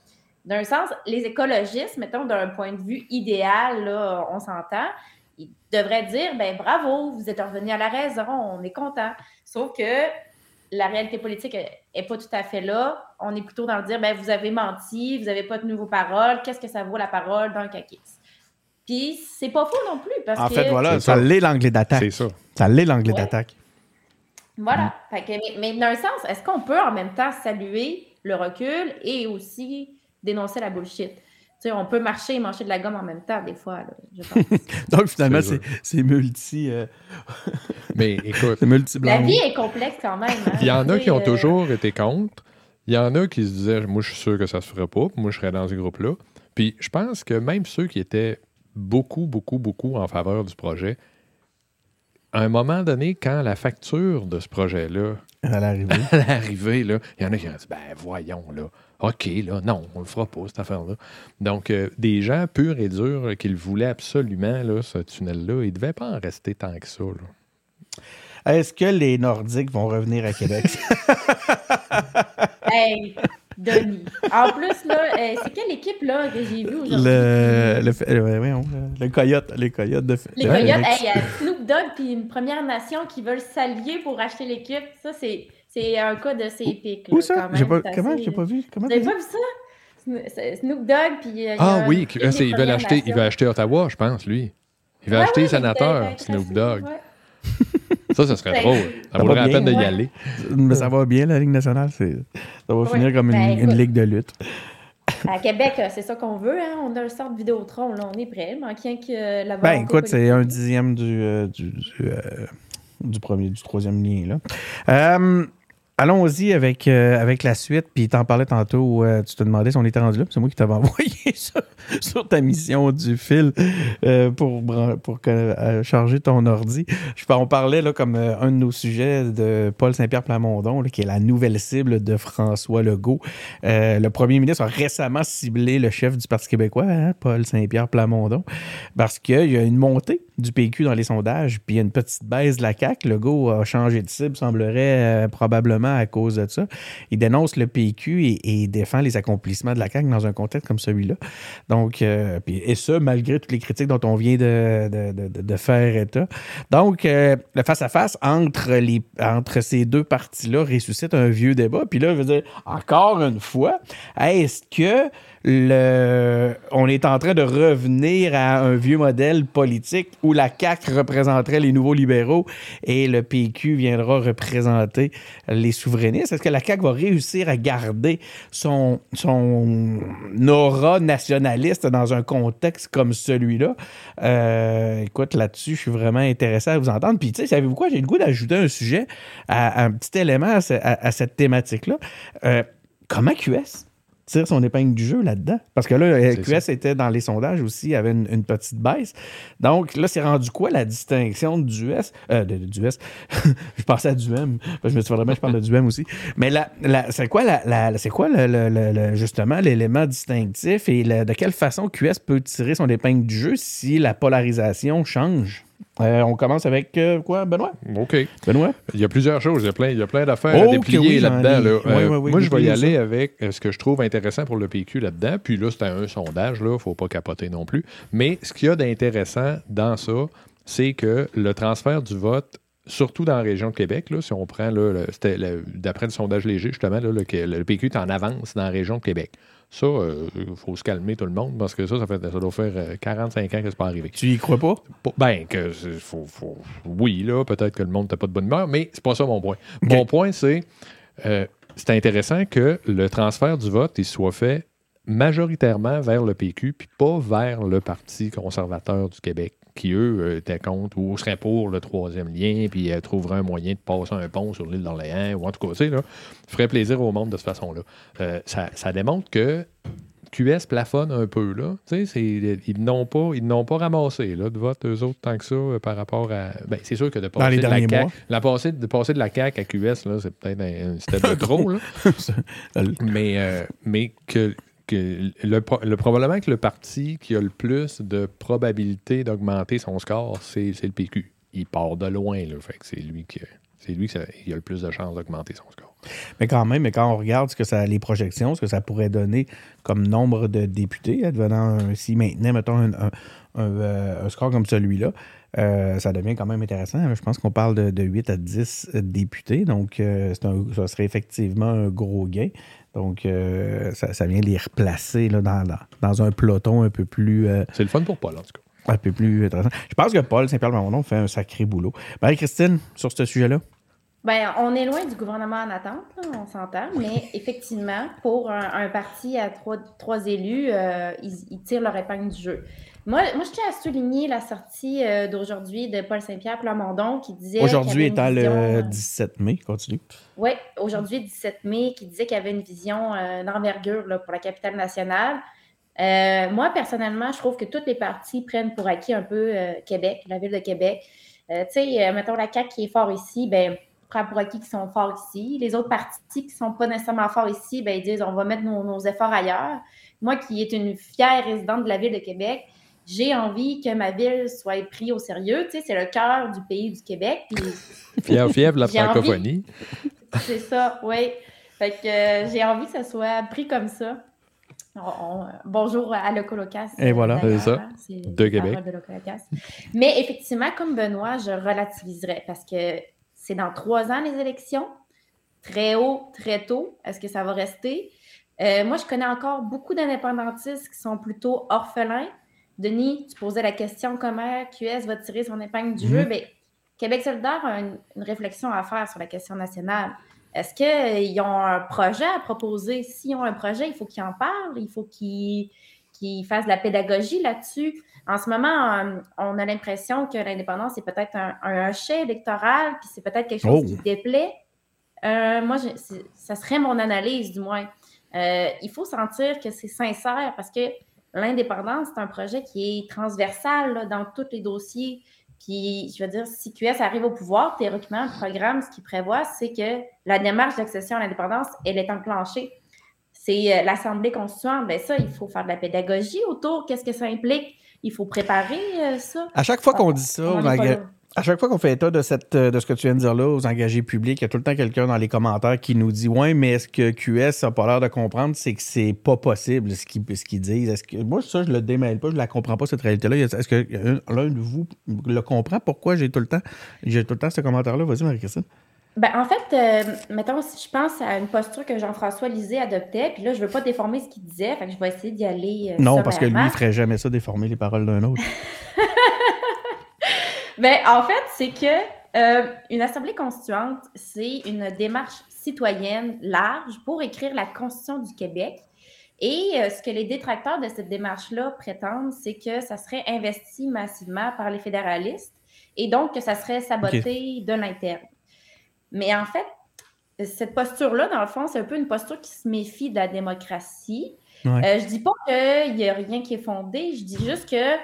D'un sens, les écologistes, mettons, d'un point de vue idéal, là, on s'entend, ils devraient dire ben bravo, vous êtes revenu à la raison, on est content. Sauf que la réalité politique n'est pas tout à fait là. On est plutôt dans le dire ben vous avez menti, vous n'avez pas tenu vos paroles, qu'est-ce que ça vaut la parole d'un caquiste? Puis c'est pas faux non plus parce En que fait, voilà, C'est ça ça. l'est l'anglais d'attaque. C'est ça. Ça l'est l'anglais Ouais. d'attaque. Voilà. Fait que- mais, mais d'un sens, est-ce qu'on peut en même temps saluer le recul et aussi dénoncer la bullshit? Tu sais, on peut marcher et manger de la gomme en même temps, des fois, là, je pense. Donc finalement, C'est multi, euh, Mais écoute, multi la vie est complexe quand même. hein. il y en a qui ont euh, toujours été contre. Il y en a qui se disaient, moi, je suis sûr que ça se ferait pas. Moi, je serais dans ce groupe-là. Puis je pense que même ceux qui étaient beaucoup, beaucoup, beaucoup en faveur du projet, à un moment donné, quand la facture de ce projet-là à l'arrivée. allait arriver, là, il y en a qui ont dit, ben voyons, là, OK, là, non, on le fera pas, cette affaire-là. Donc, euh, des gens purs et durs qui le voulaient absolument, là, ce tunnel-là, il ne devait pas en rester tant que ça. là. Est-ce que les Nordiques vont revenir à Québec? Hey, Denis. En plus, là, euh, c'est quelle équipe là, que j'ai vue aujourd'hui? le, le, le, le coyote, les coyotes de Les de Coyotes, hey, il y a Snoop Dogg puis une Première Nation qui veulent s'allier pour acheter l'équipe. Ça, c'est, c'est un cas de ces épiques. Où là, ça? quand J'ai même. pas, C'est comment? assez- J'ai pas vu. Comment Vous avez t'as pas vu ça? Sno- c'est Snoop Dogg, puis. euh, Ah oui, c'est- il veut l'acheter, il veut acheter Ottawa, je pense, lui. Il veut Ouais, acheter ouais, sénateur, il était Snoop Dogg. ouais. Ça, ça serait Ben, drôle. Ça ça vaudrait va la peine de bien, y ouais. aller. Mais ça va bien, la Ligue nationale. c'est- Ça va Ouais. finir comme une, Ben, une ligue de lutte. À Québec, euh, c'est ça qu'on veut. Hein? On a un sort de Vidéotron, là, on est prêt. Manquant que euh, la Ben, écoute, c'est un dixième du, euh, du, du, euh, du premier, du troisième lien. Là. Euh, Allons-y avec, euh, avec la suite. Puis, t'en parlais tantôt, euh, tu te demandais si on était rendu là. C'est moi qui t'avais envoyé ça sur ta mission du fil euh, pour, pour euh, charger ton ordi. Je, on parlait, là, comme euh, un de nos sujets de Paul Saint-Pierre Plamondon, qui est la nouvelle cible de François Legault. Le premier ministre a récemment ciblé le chef du Parti québécois, hein, Paul Saint-Pierre Plamondon, parce qu'il y a une montée du PQ dans les sondages, puis il y a une petite baisse de la CAQ. Le go a changé de cible, semblerait euh, probablement à cause de ça. Il dénonce le PQ et, défend les accomplissements de la CAQ dans un contexte comme celui-là. Donc, euh, et ça, malgré toutes les critiques dont on vient de, de, faire état. Donc, le face-à-face entre, les, entre ces deux partis-là ressuscite un vieux débat. Puis là, je veux dire, encore une fois, est-ce que on est en train de revenir à un vieux modèle politique où la CAQ représenterait les nouveaux libéraux et le PQ viendra représenter les souverainistes? Est-ce que la CAQ va réussir à garder son, son aura nationaliste dans un contexte comme celui-là? Euh, écoute, là-dessus, je suis vraiment intéressé à vous entendre. Puis, tu sais, savez-vous quoi? J'ai le goût d'ajouter un sujet, un petit élément à, cette thématique-là. Euh, comment QS tire son épingle du jeu là-dedans. Parce que là, QS était dans les sondages aussi, avait une, petite baisse. Donc là, c'est rendu quoi la distinction du S? Euh, du S. je pensais à du M. Je me suis dit, je parle de du M aussi. Mais là, c'est quoi, la, c'est quoi le, justement l'élément distinctif et de quelle façon QS peut tirer son épingle du jeu si la polarisation change? Euh, on commence avec euh, quoi, Benoît? OK. Benoît? Il y a plusieurs choses. Il y a plein, il y a plein d'affaires à déplier là-dedans. Euh, moi, je vais y aller avec ce que je trouve intéressant pour le PQ là-dedans. Puis là, c'est un sondage, il ne faut pas capoter non plus. Mais ce qu'il y a d'intéressant dans ça, c'est que le transfert du vote surtout dans la région de Québec, là, si on prend, d'après le sondage léger, justement, là, le, le, PQ est en avance dans la région de Québec. Ça, il euh, faut se calmer tout le monde parce que ça, ça, fait, ça doit faire 45 euh, ans que c'est pas arrivé. Tu y crois pas? Ben, que faut, faut, oui, là, peut-être que le monde n'a pas de bonne humeur, mais c'est pas ça mon point. Mon point, c'est euh, c'est intéressant que le transfert du vote il soit fait majoritairement vers le PQ, puis pas vers le Parti conservateur du Québec qui, eux, euh, étaient contre ou seraient pour le troisième lien, puis euh, trouveraient un moyen de passer un pont sur l'île d'Orléans, ou en tout cas, tu sais, là, ferait plaisir au monde de cette façon-là. Euh, ça, démontre que QS plafonne un peu, là. Tu sais, ils n'ont pas, ils n'ont pas ramassé, là, de vote, eux autres, tant que ça, par rapport à... Ben, c'est sûr que de passer, de la, CAQ, la passer, de passer de la CAQ à QS, là, c'est peut-être un, step de trop, là. mais, mais que le, probablement que le parti qui a le plus de probabilité d'augmenter son score, c'est le PQ. Il part de loin, là, fait c'est lui qui c'est lui qui a le plus de chances d'augmenter son score. Mais quand même, mais quand on regarde ce que ça, les projections, ce que ça pourrait donner comme nombre de députés, advenant s'il maintenait, mettons, un, euh, score comme celui-là, euh, ça devient quand même intéressant. Je pense qu'on parle de, 8 à 10 députés, donc euh, ça serait effectivement un gros gain. Donc, euh, ça, vient les replacer là, dans, dans, un peloton un peu plus. C'est le fun pour Paul, en tout cas. Un peu plus intéressant. Je pense que Paul Saint-Pierre nom fait un sacré boulot. Marie-Christine, sur ce sujet-là? Bien, on est loin du gouvernement en attente, on s'entend, mais effectivement, pour un, parti à trois, trois élus, euh, ils, tirent leur épingle du jeu. Moi, moi, je tiens à souligner la sortie euh, d'aujourd'hui de Paul Saint-Pierre Plamondon qui disait. Aujourd'hui étant le 17 euh, mai, continue. Oui, aujourd'hui, 17 mai, qui disait qu'il y avait une vision euh, d'envergure pour la capitale nationale. Moi, personnellement, je trouve que toutes les parties prennent pour acquis un peu Québec, la ville de Québec. tu sais, mettons la CAQ qui est fort ici, ben prend pour acquis qui sont forts ici. Les autres partis qui ne sont pas nécessairement forts ici, ben, ils disent on va mettre nos, nos efforts ailleurs. Moi, qui est une fière résidente de la ville de Québec, j'ai envie que ma ville soit prise au sérieux. Tu sais, c'est le cœur du pays du Québec. Fier, fier de la francophonie. C'est ça, oui. Fait que euh, j'ai envie que ça soit pris comme ça. Bonjour à Locolocas. Et voilà, c'est ça. Hein, de Québec. Mais effectivement, comme Benoît, je relativiserais parce que c'est dans trois ans les élections. Très haut, très tôt. Est-ce que ça va rester? Euh, moi, je connais encore beaucoup d'indépendantistes qui sont plutôt orphelins Denis, tu posais la question comment QS va tirer son épingle du jeu? Bien, Québec solidaire a une, réflexion à faire sur la question nationale. Est-ce qu'ils ont un projet à proposer? S'ils ont un projet, il faut qu'ils en parlent, il faut qu'ils fassent de la pédagogie là-dessus. En ce moment, euh, on a l'impression que l'indépendance est peut-être un, un électoral, puis c'est peut-être quelque chose qui oh. déplaît. Euh, moi, ça serait mon analyse, du moins. Euh, il faut sentir que c'est sincère parce que l'indépendance, c'est un projet qui est transversal dans tous les dossiers. Puis, je veux dire, si QS arrive au pouvoir, théoriquement, le programme, ce qu'il prévoit, c'est que la démarche d'accession à l'indépendance, elle est enclenchée. C'est euh, l'Assemblée constituante. Bien, ça, il faut faire de la pédagogie autour. Qu'est-ce que ça implique? il faut préparer euh, ça. À chaque fois qu'on dit ça, On à chaque fois qu'on fait état de, cette, euh, de ce que tu viens de dire là aux engagés publics, il y a tout le temps quelqu'un dans les commentaires qui nous dit Ouais, mais est-ce que QS n'a pas l'air de comprendre? C'est que c'est pas possible ce qu'ils ce disent. Est-ce que, moi, ça, je le démêle pas, je la comprends pas, cette réalité-là. Est-ce que euh, l'un de vous le comprend? Pourquoi j'ai tout le temps j'ai tout le temps ce commentaire-là? Vas-y, Marie-Christine. Ben, en fait, euh, mettons, si je pense à une posture que Jean-François Lisée adoptait, puis là, je veux pas déformer ce qu'il disait, fait que je vais essayer d'y aller. euh, Non, parce que lui, il ferait jamais ça, déformer les paroles d'un autre. Ben, en fait, c'est que euh, une assemblée constituante, c'est une démarche citoyenne large pour écrire la Constitution du Québec. Et euh, ce que les détracteurs de cette démarche-là prétendent, c'est que ça serait investi massivement par les fédéralistes et donc que ça serait saboté de l'interne. Mais en fait, cette posture-là, dans le fond, c'est un peu une posture qui se méfie de la démocratie. Ouais. Euh, je dis pas qu'il n'y a rien qui est fondé, je dis juste que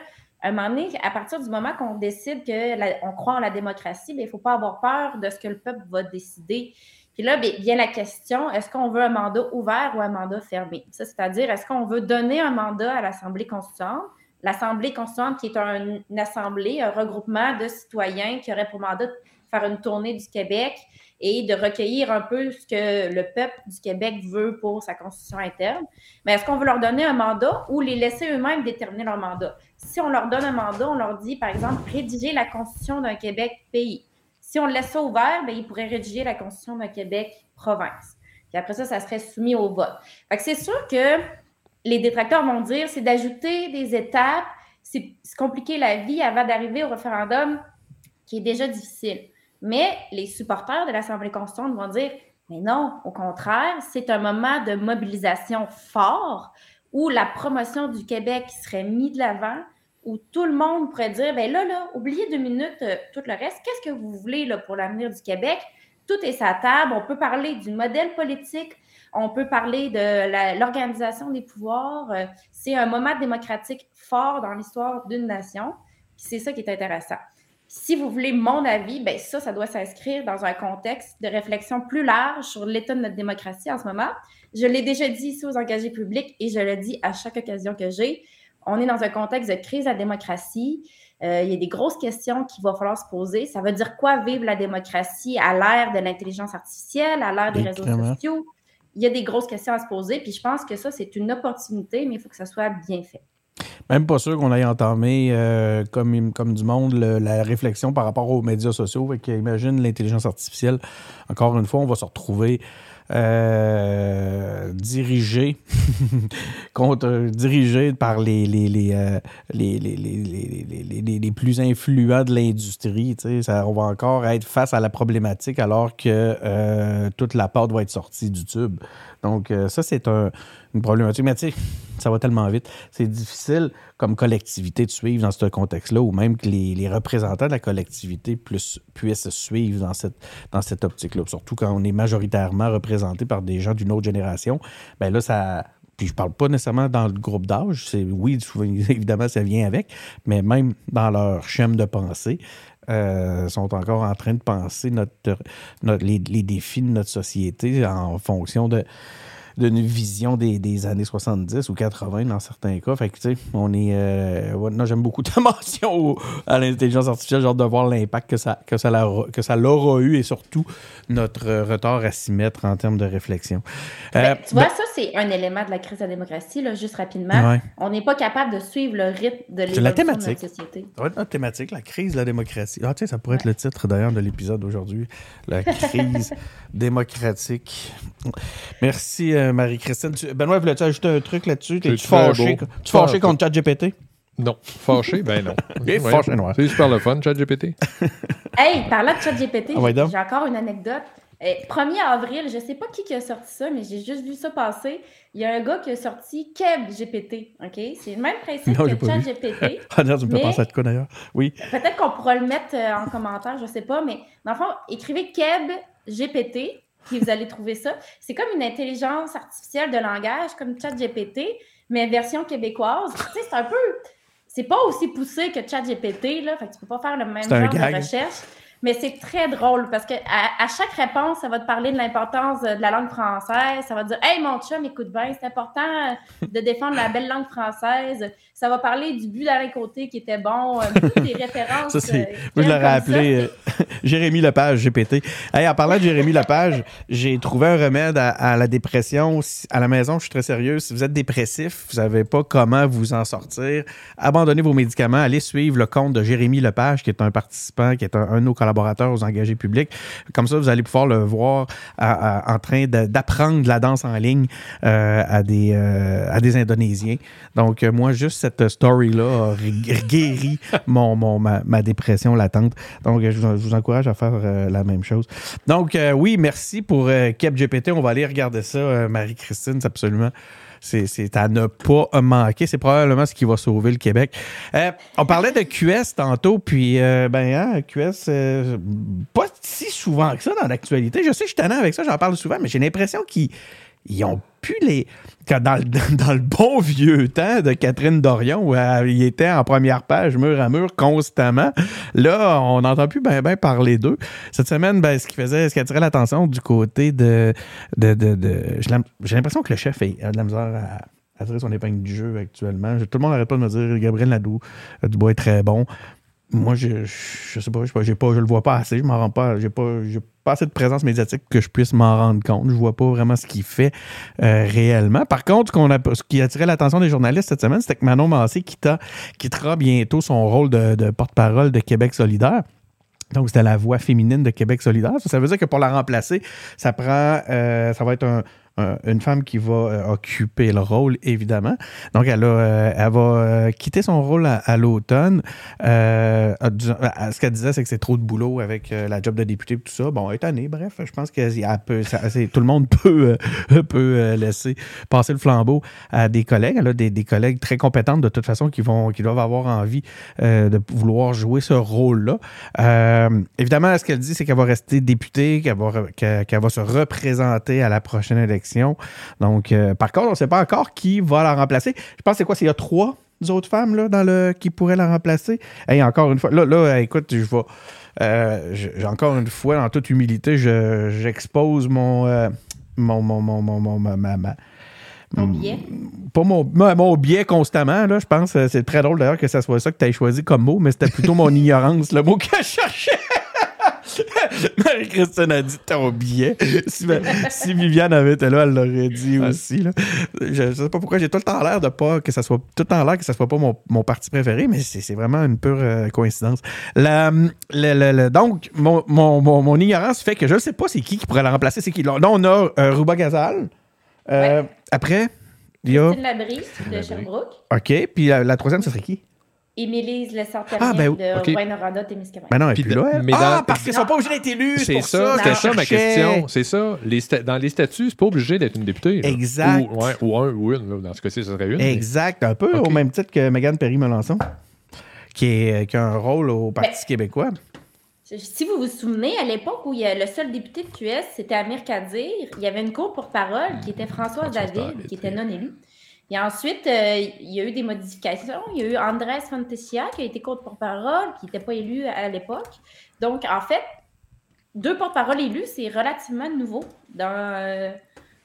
un moment à partir du moment qu'on décide qu'on croit en la démocratie, ben, il ne faut pas avoir peur de ce que le peuple va décider. Puis là, bien, vient la question, est-ce qu'on veut un mandat ouvert ou un mandat fermé? C'est-à-dire, est-ce qu'on veut donner un mandat à l'Assemblée constituante? L'Assemblée constituante qui est un- une assemblée, un regroupement de citoyens qui aurait pour mandat de faire une tournée du Québec et de recueillir un peu ce que le peuple du Québec veut pour sa constitution interne. Mais est-ce qu'on veut leur donner un mandat ou les laisser eux-mêmes déterminer leur mandat? Si on leur donne un mandat, on leur dit, par exemple, rédiger la constitution d'un Québec pays. Si on le laisse ça ouvert, ben, ils pourraient rédiger la constitution d'un Québec province. Puis après ça, ça serait soumis au vote. Fait que c'est sûr que les détracteurs vont dire, c'est d'ajouter des étapes, c'est compliquer la vie avant d'arriver au référendum qui est déjà difficile. Mais les supporters de l'Assemblée constituante vont dire, mais non, au contraire, c'est un moment de mobilisation fort où la promotion du Québec serait mise de l'avant, où tout le monde pourrait dire, ben là, là, oubliez deux minutes euh, tout le reste. Qu'est-ce que vous voulez là, pour l'avenir du Québec? Tout est sa table. On peut parler du modèle politique. On peut parler de l'organisation des pouvoirs. Euh, C'est un moment démocratique fort dans l'histoire d'une nation. C'est ça qui est intéressant. Si vous voulez mon avis, ben ça, ça doit s'inscrire dans un contexte de réflexion plus large sur l'état de notre démocratie en ce moment. Je l'ai déjà dit ici aux engagés publics et je le dis à chaque occasion que j'ai. On est dans un contexte de crise de la démocratie. Euh, il y a des grosses questions qu'il va falloir se poser. Ça veut dire quoi vivre la démocratie à l'ère de l'intelligence artificielle, à l'ère des réseaux sociaux? Il y a des grosses questions à se poser. Puis je pense que ça, c'est une opportunité, mais il faut que ça soit bien fait. Même pas sûr qu'on aille entamer euh, comme, comme du monde la réflexion par rapport aux médias sociaux. Fait imagine l'intelligence artificielle. Encore une fois, on va se retrouver euh, dirigé contre dirigé par les les, les, euh, les, les, plus influents de l'industrie. on va encore être face à la problématique alors que euh, toute la pâte va être sortie du tube. Donc, euh, ça, c'est un- une problématique. Mais tu sais, ça va tellement vite. C'est difficile comme collectivité de suivre dans ce contexte-là, ou même que les, représentants de la collectivité plus, puissent suivre dans cette, dans cette optique-là. Surtout quand on est majoritairement représenté par des gens d'une autre génération. Ben là, ça. Puis je parle pas nécessairement dans le groupe d'âge. Oui, évidemment, ça vient avec, mais même dans leur schème de pensée, euh, sont encore en train de penser notre, les défis de notre société en fonction de d'une vision des, des années 70 ou 80 dans certains cas. Fait que, tu sais, on est... euh, ouais, non, j'aime beaucoup ta mention au- à l'intelligence artificielle, genre de voir l'impact que ça, que, ça l'aura- que ça l'aura eu et surtout notre retard à s'y mettre en termes de réflexion. Euh, tu vois, ben- ça, c'est un élément de la crise de la démocratie, là, juste rapidement. Ouais. On n'est pas capable de suivre le rythme de la l'évolution de thématique. notre société. Ça va être notre thématique, la crise de la démocratie. Ah, tu sais, ça pourrait être le titre d'ailleurs de l'épisode d'aujourd'hui. La crise démocratique. Merci, euh, Marie-Christine. Tu- Benoît, voulais-tu ajouter un truc là-dessus? Fâché, beau. tu fâché Ah, contre ChatGPT? Non. Fâché? Ben non. Et fâché noir. C'est super le fun, ChatGPT. Hey, parlant de ChatGPT, Ah ouais, j'ai encore une anecdote. Eh, 1er avril, je sais pas qui, qui a sorti ça, mais j'ai juste vu ça passer. Il y a un gars qui a sorti Keb GPT, OK? C'est le même principe Non, que. ChatGPT. Ah, non, tu me fais Mais- penser à de quoi d'ailleurs? Oui. Peut-être qu'on pourra le mettre euh, en commentaire, je sais pas, mais dans le fond, écrivez Keb GPT, puis vous allez trouver ça. C'est comme une intelligence artificielle de langage, comme ChatGPT, mais version québécoise. Tu sais, c'est un peu. C'est pas aussi poussé que ChatGPT, là, fait que tu peux pas faire le même genre gag. de recherche. Mais c'est très drôle parce que à, à chaque réponse, ça va te parler de l'importance de la langue française. Ça va te dire Hey, mon chum, écoute bien, c'est important de défendre la belle langue française. Ça va parler du but d'Alain Côté qui était bon, euh, beaucoup des références. Ça, c'est- euh, Moi, je l'aurais appelé euh, Jérémy Lepage, GPT. Hey, en parlant de Jérémy Lepage, j'ai trouvé un remède à, à la dépression. Si- À la maison, je suis très sérieux. Si vous êtes dépressif, vous savez pas comment vous en sortir, abandonnez vos médicaments, allez suivre le compte de Jérémy Lepage, qui est un participant, qui est un, un de nos collaborateurs aux engagés publics. Comme ça, vous allez pouvoir le voir à- à- en train de- d'apprendre la danse en ligne euh, à, des, euh, à des Indonésiens. Donc, moi, juste cette story-là a guéri mon, ma, dépression latente. Donc, je, vous- encourage à faire euh, la même chose. Donc, euh, oui, merci pour euh, KepGPT. On va aller regarder ça, euh, Marie-Christine, c'est absolument. C'est, à ne pas manquer. C'est probablement ce qui va sauver le Québec. On parlait de QS tantôt, puis euh, ben, hein, QS, pas si souvent que ça dans l'actualité. Je sais, je suis tannant avec ça, j'en parle souvent, mais j'ai l'impression qu'ils ils les. dans, le, bon vieux temps de Catherine Dorion, où elle, il était en première page, mur à mur, constamment, là, on n'entend plus bien ben parler d'eux. Cette semaine, ben, ce qui faisait, ce qui attirait l'attention du côté de. de, de, de- j'ai l'im- j'ai l'impression que le chef a de la misère à, à tirer son épingle du jeu actuellement. Tout le monde n'arrête pas de me dire Gabriel Nadeau, euh, Dubois est très bon. Moi, je, je sais pas, je sais pas, pas, je le vois pas assez, je m'en rends pas, j'ai pas, pas assez de présence médiatique que je puisse m'en rendre compte. Je vois pas vraiment ce qu'il fait euh, réellement. Par contre, ce, qu'on a, qui attirait l'attention des journalistes cette semaine, c'était que Manon Massé quittera bientôt son rôle de, de porte-parole de Québec solidaire. Donc, c'était la voix féminine de Québec solidaire. Ça, ça veut dire que pour la remplacer, ça prend, euh, ça va être un- un- une femme qui va euh, occuper le rôle, évidemment. Donc, elle, a, euh, elle va euh, quitter son rôle à, l'automne. Euh, à- disons- à- ce qu'elle disait, c'est que c'est trop de boulot avec euh, la job de député et tout ça. Bon, elle est année. Bref, je pense que tout le monde peut, euh, peut euh, laisser passer le flambeau à des collègues. Elle a des, des collègues très compétentes de toute façon qui, vont, qui doivent avoir envie euh, de vouloir jouer ce rôle-là. Euh, évidemment, ce qu'elle dit, c'est qu'elle va rester députée, qu'elle va, qu'elle va se représenter à la prochaine élection. Donc, euh, par contre, on ne sait pas encore qui va la remplacer. Je pense que c'est quoi? C'est il y a trois autres femmes là, dans le, qui pourraient la remplacer? Et encore une fois, là, là écoute, je vais. euh, je- j'ai encore une fois, en toute humilité, je- j'expose mon, euh, mon, mon, mon, mon, mon- ma- ma- ma- Mon biais? pas mon, mon, biais constamment, là, je pense. C'est très drôle d'ailleurs que ça soit ça que tu aies choisi comme mot, mais c'était plutôt mon ignorance, le mot que je cherchais. Marie-Christine a dit ton biais. Si, si Viviane avait été là, elle l'aurait dit aussi. là. Je ne sais pas pourquoi j'ai tout le temps l'air de pas que ça soit tout le temps l'air que ça soit pas mon, mon parti préféré, mais c'est vraiment une pure euh, coïncidence. La- le- donc, mon, mon, mon, mon ignorance fait que je ne sais pas c'est qui qui pourrait la remplacer. C'est qui? Là, on a euh, Ruba Gazal. Euh, Après, il y a. Christine Labrie de Sherbrooke. OK. Puis la, la troisième, ce serait qui? Émilise Le Sartérien Ah, ben, de ok. Rouen-Noranda, Témiscamingue. Ben non, elle est Puis plus de- là. elle. mais ah, parce qu'ils sont pas obligés d'être élus. C'est pour ça, c'était ça ma question. C'est ça. Les sta- dans les statuts, c'est pas obligé d'être une députée. là. Exact. Ou, ouais, ou un ou une. là. Dans ce cas-ci, ce serait une. mais- Exact. Un peu au même titre que Mégane Perry-Melançon, qui, est, qui a un rôle au Parti Ben, québécois. Si vous vous souvenez, à l'époque où il y a le seul député de QS, c'était Amir Kadir, il y avait une co-porte-parole qui était Françoise Françoise David, David, qui était non élue. Et ensuite, euh, il y a eu des modifications. Il y a eu Andrés Fantesia qui a été co-porte-parole, qui n'était pas élu à l'époque. Donc, en fait, deux porte-paroles élus, c'est relativement nouveau. Dans,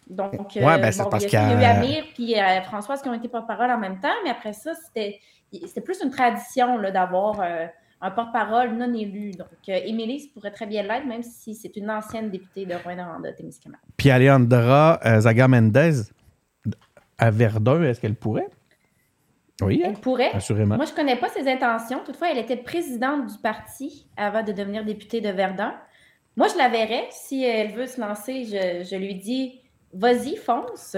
donc, Ouais, ben, c'est bon, parce il y a, il y a eu Amir puis euh, Françoise qui ont été porte-parole en même temps, mais après ça, c'était c'était plus une tradition là, d'avoir euh, un porte-parole non élu. Donc, euh, Émilie pourrait très bien l'être, même si c'est une ancienne députée de Rouen-Noranda, Témiscamingue. Puis Alejandra euh, Zaga Mendez à Verdun, est-ce qu'elle pourrait? Oui, hein, Elle pourrait. assurément. Moi, je ne connais pas ses intentions. Toutefois, elle était présidente du parti avant de devenir députée de Verdun. Moi, je la verrais. Si elle veut se lancer, je, je lui dis vas-y, fonce.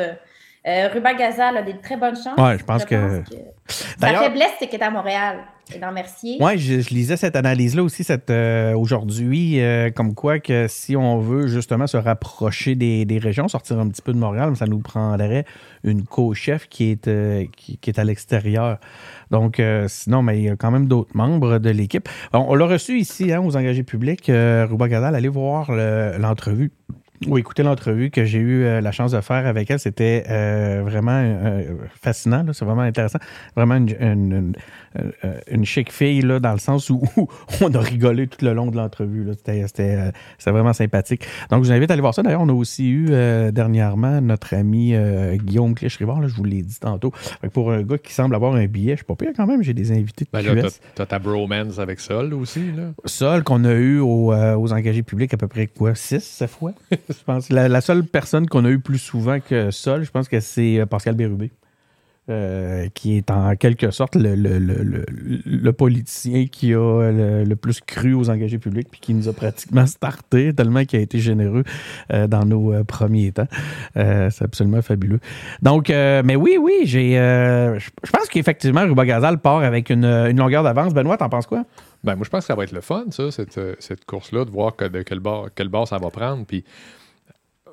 Euh, Ruba Gazal a des très bonnes chances. Ouais, je pense que- Sa D'ailleurs- faiblesse, c'est qu'elle est à Montréal et dans Mercier. Oui, je, je lisais cette analyse-là aussi cette, euh, aujourd'hui, euh, comme quoi que si on veut justement se rapprocher des, des régions, sortir un petit peu de Montréal, ça nous prendrait une co-chef qui est, euh, qui, qui est à l'extérieur. Donc, sinon, mais il y a quand même d'autres membres de l'équipe. On, on l'a reçu ici, hein, aux engagés publics, Ruba Gazal, allez voir le- Oui, écoutez l'entrevue que j'ai eu euh, la chance de faire avec elle, c'était euh, vraiment euh, fascinant, c'est vraiment intéressant. Vraiment une, une chic fille, là, dans le sens où, où on a rigolé tout le long de l'entrevue. C'était, euh, c'était vraiment sympathique. Donc, je vous invite à aller voir ça. D'ailleurs, on a aussi eu euh, dernièrement notre ami euh, Guillaume Clich-Rivard, je vous l'ai dit tantôt. Pour un gars qui semble avoir un billet, je suis pas pire quand même, j'ai des invités de Ben là, QS. t'as- ta bromance avec Sol aussi, là. Seul qu'on a eu au, euh, aux engagés publics à peu près quoi, 6, 7 fois? je pense. La, la seule personne qu'on a eu plus souvent que Sol, je pense que c'est euh, Pascal Bérubé. Euh, qui est en quelque sorte le, le- le- le- politicien qui a le, plus cru aux engagés publics puis qui nous a pratiquement starté tellement qu'il a été généreux euh, dans nos euh, premiers temps. C'est absolument fabuleux. Donc, mais oui, oui, j'ai, je pense qu'effectivement, Ruba Gazal part avec une, une longueur d'avance. Benoît, t'en penses quoi? Ben, moi, je pense que ça va être le fun, ça, cette, cette course-là, de voir de quel bord, quel bord ça va prendre. Puis,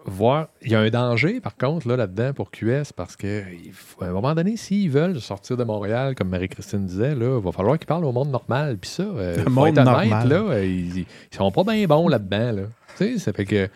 voir. Il y a un danger, par contre, là, là-dedans pour QS, parce que il faut- à un moment donné, s'ils veulent sortir de Montréal, comme Marie-Christine disait, là, il va falloir qu'ils parlent au monde normal. Puis ça, euh, Le faut monde être honnête, normal. là, euh, ils, ils sont pas bien bons là-dedans. Là. Tu sais, ça fait que.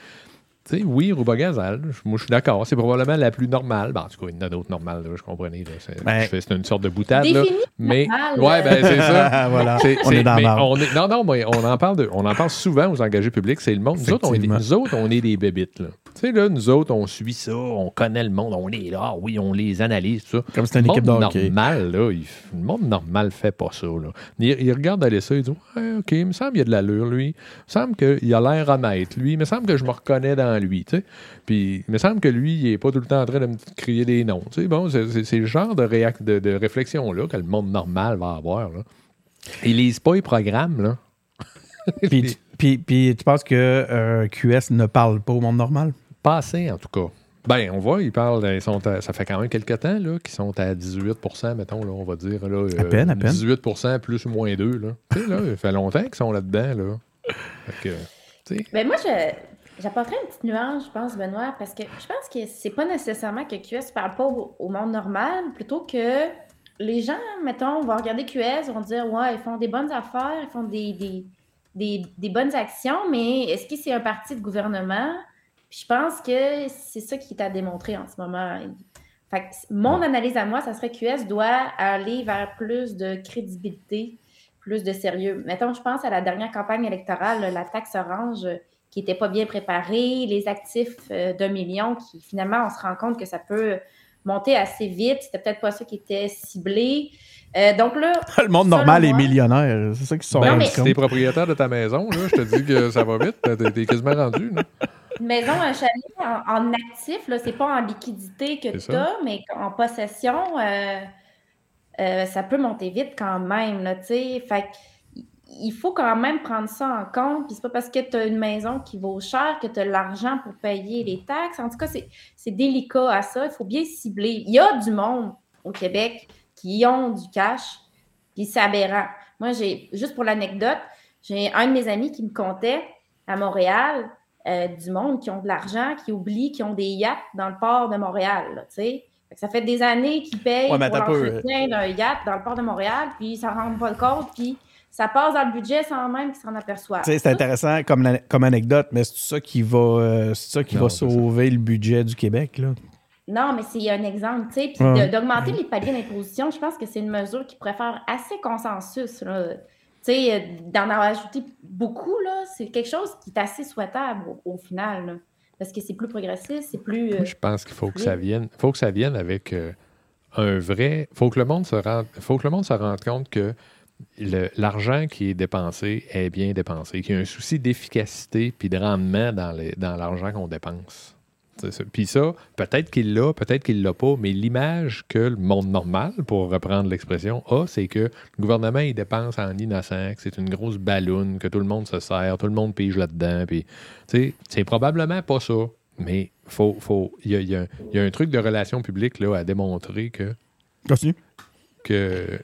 Tu sais, oui, Rouba Gazal, je- moi je suis d'accord, c'est probablement la plus normale. Ben, en tout cas, il y en a d'autres normales, là, je comprenais. C'est Ben, c'est une sorte de boutade. Là, mais, normal, ouais, ben, c'est ça. voilà. C'est- On est dans mais la marde. on est- Non, non, mais on en parle de, on en parle souvent aux engagés publics, c'est le monde. Nous autres, on est, des- Effectivement. nous autres, on est des bébites. Là. Tu sais, là, nous autres, on suit ça, on connaît le monde, on est là, ah oui, on les analyse, tout ça. Comme c'est une le équipe de monde hockey. normal, là, il, le monde normal fait pas ça. Là. Il, il regarde aller ça, il dit ouais, OK, il me semble qu'il y a de l'allure, lui. Il me semble qu'il a l'air honnête, lui. Il me semble que je me reconnais dans lui. tu sais. Puis, il me semble que lui, il est pas tout le temps en train de me crier des noms. tu sais. Bon, c'est le genre de, de, de réflexion-là que le monde normal va avoir. Là. Ils lisent pas les programmes, là. Puis, tu- puis, puis tu penses que euh, QS ne parle pas au monde normal? Pas assez, en tout cas. Ben, on voit, ils parlent, ils sont à- ça fait quand même quelques temps là, qu'ils sont à 18% mettons, là, on va dire. Là, À peine, à peine. 18% plus ou moins 2. Là. Tu sais, là, il fait longtemps qu'ils sont là-dedans. Là. Fait que, tu sais, Ben moi, je, j'apporterais une petite nuance, je pense, Benoît, parce que je pense que c'est pas nécessairement que QS ne parle pas au, au monde normal, plutôt que les gens, mettons, vont regarder QS, vont dire Ouais, ils font des bonnes affaires, ils font des, des, des, des bonnes actions, mais est-ce que c'est un parti de gouvernement? Puis je pense que c'est ça qui est à démontrer en ce moment. Fait que mon analyse à moi, ça serait que QS doit aller vers plus de crédibilité, plus de sérieux. Mettons, je pense à la dernière campagne électorale, la taxe orange euh, qui n'était pas bien préparée, les actifs euh, d'un million qui finalement, on se rend compte que ça peut monter assez vite. C'était peut-être pas ça qui était ciblé. Euh, donc là, Le monde normal est millionnaire. C'est ça se sont ben, Non, rendus mais- si t'es propriétaire de ta maison, là, je te dis que ça va vite. T'es, t'es quasiment rendu. là. Une maison, un chalet en, en actif, là, c'est pas en liquidité que tu as, mais en possession, euh, euh, ça peut monter vite quand même, là, tu sais. Fait il faut quand même prendre ça en compte. Puis c'est pas parce que tu as une maison qui vaut cher que tu as l'argent pour payer les taxes. En tout cas, c'est c'est délicat à ça. Il faut bien cibler. Il y a du monde au Québec qui ont du cash, puis c'est aberrant. Moi, j'ai, juste pour l'anecdote, j'ai un de mes amis qui me comptait à Montréal euh, du monde qui ont de l'argent, qui oublient qu'ils ont des yachts dans le port de Montréal, là, Ça fait des années qu'ils payent Ouais, pour l'entretien d'un yacht dans le port de Montréal, puis ça ne rend pas le compte, puis ça passe dans le budget sans même qu'ils s'en aperçoivent. Tu sais, C'est intéressant comme, la- comme anecdote, mais c'est ça qui va, euh, ça qui Non, va sauver le budget du Québec. Là. Non, mais c'est un exemple, tu sais. Puis Ouais. d'augmenter les paliers d'imposition, je pense que c'est une mesure qui pourrait faire assez consensus, là. Tu sais, euh, d'en avoir ajouté beaucoup, là, c'est quelque chose qui est assez souhaitable au, au final, là. Parce que c'est plus progressiste, c'est plus... euh, je pense qu'il faut que ça vienne. faut que ça vienne avec euh, un vrai. faut que le monde se rende, faut que le monde se rende compte que l'argent qui est dépensé est bien dépensé, qu'il y a un souci d'efficacité puis de rendement dans l'argent qu'on dépense. Puis ça, peut-être qu'il l'a, peut-être qu'il l'a pas, mais l'image que le monde normal, pour reprendre l'expression, a, c'est que le gouvernement, il dépense en innocent, que c'est une grosse balloune, que tout le monde se sert, tout le monde pige là-dedans. Puis, tu sais, c'est probablement pas ça. Mais faut, faut, il y a, il y a un- il y a un truc de relations publiques là, à démontrer que, Continue. que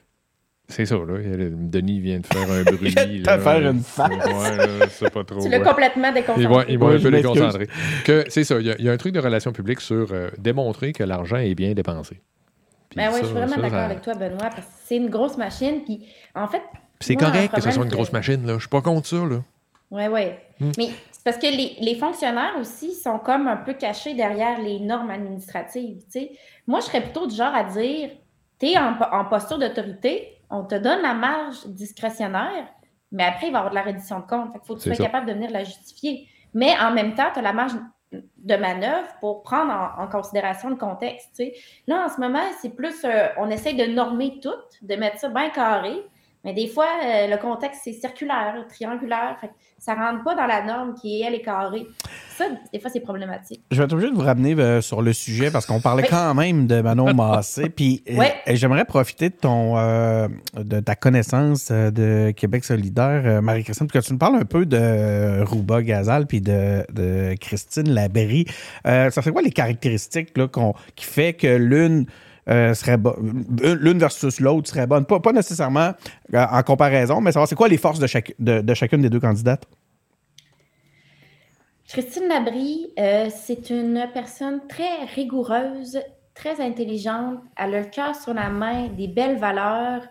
c'est ça. Là. Il a- Denis vient de faire un bruit. vient de faire une face. Ouais, là, c'est pas trop. tu l'as ouais. complètement Il déconcentré. il va Ouais, un peu déconcentrer. Que c'est ça, il y, a, il y a un truc de relations publiques sur euh, démontrer que l'argent est bien dépensé. Ben oui, je suis vraiment ça, d'accord ça- avec toi, Benoît, parce que c'est une grosse machine. Puis, en fait, C'est correct que ce soit une grosse machine, là. Je suis pas contre ça, là. Oui, oui. Hmm. Mais c'est parce que les, les fonctionnaires aussi sont comme un peu cachés derrière les normes administratives. tu sais. Moi, je serais plutôt du genre à dire tu es en, en posture d'autorité, on te donne la marge discrétionnaire, mais après, il va y avoir de la reddition de compte. Il faut que tu sois ça. capable de venir la justifier. Mais en même temps, tu as la marge de manœuvre pour prendre en, en considération le contexte. tu sais. Là, en ce moment, c'est plus, euh, on essaye de normer tout, de mettre ça bien carré, mais des fois, euh, le contexte, c'est circulaire, triangulaire. Fait que ça ne rentre pas dans la norme qui, elle, est carrée. Ça, des fois, c'est problématique. Je vais être obligé de vous ramener euh, sur le sujet parce qu'on parlait Oui. quand même de Manon Massé. Puis euh, et j'aimerais profiter de ton euh, de ta connaissance euh, de Québec solidaire, euh, Marie-Christine, pour que tu nous parles un peu de Rouba Gazal puis de, de Christine Labrie. Euh, ça serait quoi les caractéristiques là, qui fait que l'une euh, serait bonne, l'une versus l'autre serait bonne? Pas, pas nécessairement euh, en comparaison, mais savoir c'est quoi les forces de, chaque, de, de chacune des deux candidates? Christine Labrie, euh, c'est une personne très rigoureuse, très intelligente. Elle a le cœur sur la main, des belles valeurs.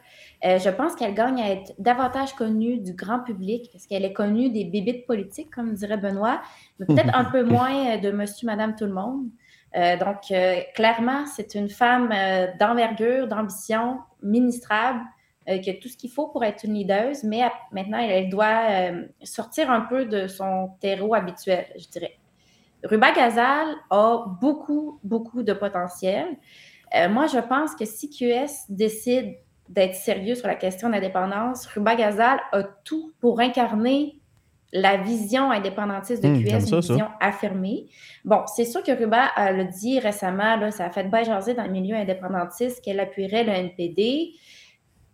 Euh, je pense qu'elle gagne à être davantage connue du grand public parce qu'elle est connue des bébites politiques, comme dirait Benoît, mais peut-être un peu moins de monsieur, madame, tout le monde. Euh, donc, euh, clairement, c'est une femme euh, d'envergure, d'ambition, ministrable, qui a tout ce qu'il faut pour être une leader, mais maintenant, elle, doit sortir un peu de son terreau habituel, je dirais. Ruba Gazal a beaucoup, beaucoup de potentiel. Moi, je pense que si QS décide d'être sérieux sur la question d'indépendance, Ruba Gazal a tout pour incarner la vision indépendantiste de Hum, QS, j'aime une ça. vision affirmée. Bon, c'est sûr que Ruba euh, l'a dit récemment, là, ça a fait bien jaser dans le milieu indépendantiste qu'elle appuierait le NPD.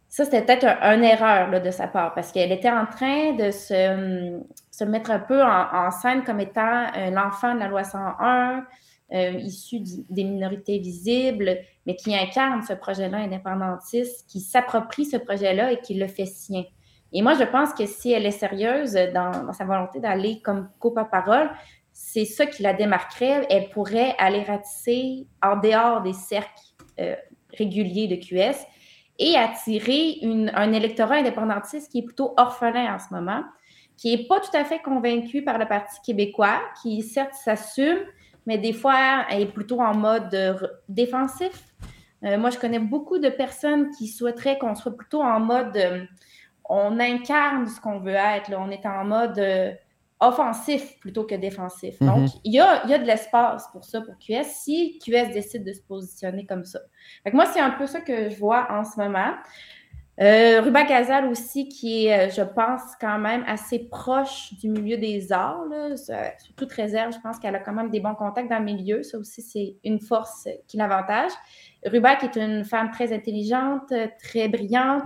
Ça, c'était peut-être un- une erreur là, de sa part parce qu'elle était en train de se, se mettre un peu en, en scène comme étant euh, l'enfant de la loi 101, euh, issu des minorités visibles, mais qui incarne ce projet-là indépendantiste, qui s'approprie ce projet-là et qui le fait sien. Et moi, je pense que si elle est sérieuse dans, dans sa volonté d'aller comme co-parole, c'est ça qui la démarquerait. Elle pourrait aller ratisser en dehors des cercles euh, réguliers de QS et attirer un électorat indépendantiste qui est plutôt orphelin en ce moment, qui n'est pas tout à fait convaincu par le Parti québécois, qui certes s'assume, mais des fois est plutôt en mode euh, défensif. Euh, moi, je connais beaucoup de personnes qui souhaiteraient qu'on soit plutôt en mode euh, on incarne ce qu'on veut être. là. On est en mode euh, offensif plutôt que défensif. Mhm. Donc, il y a, il y a de l'espace pour ça, pour QS, si QS décide de se positionner comme ça. Fait que moi, c'est un peu ça que je vois en ce moment. Euh, Ruba Gazal aussi, qui est, euh, je pense, quand même assez proche du milieu des arts. Là. Sous toute réserve, je pense qu'elle a quand même des bons contacts dans le milieu. Ça aussi, c'est une force qui l'avantage. Ruba, qui est une femme très intelligente, très brillante,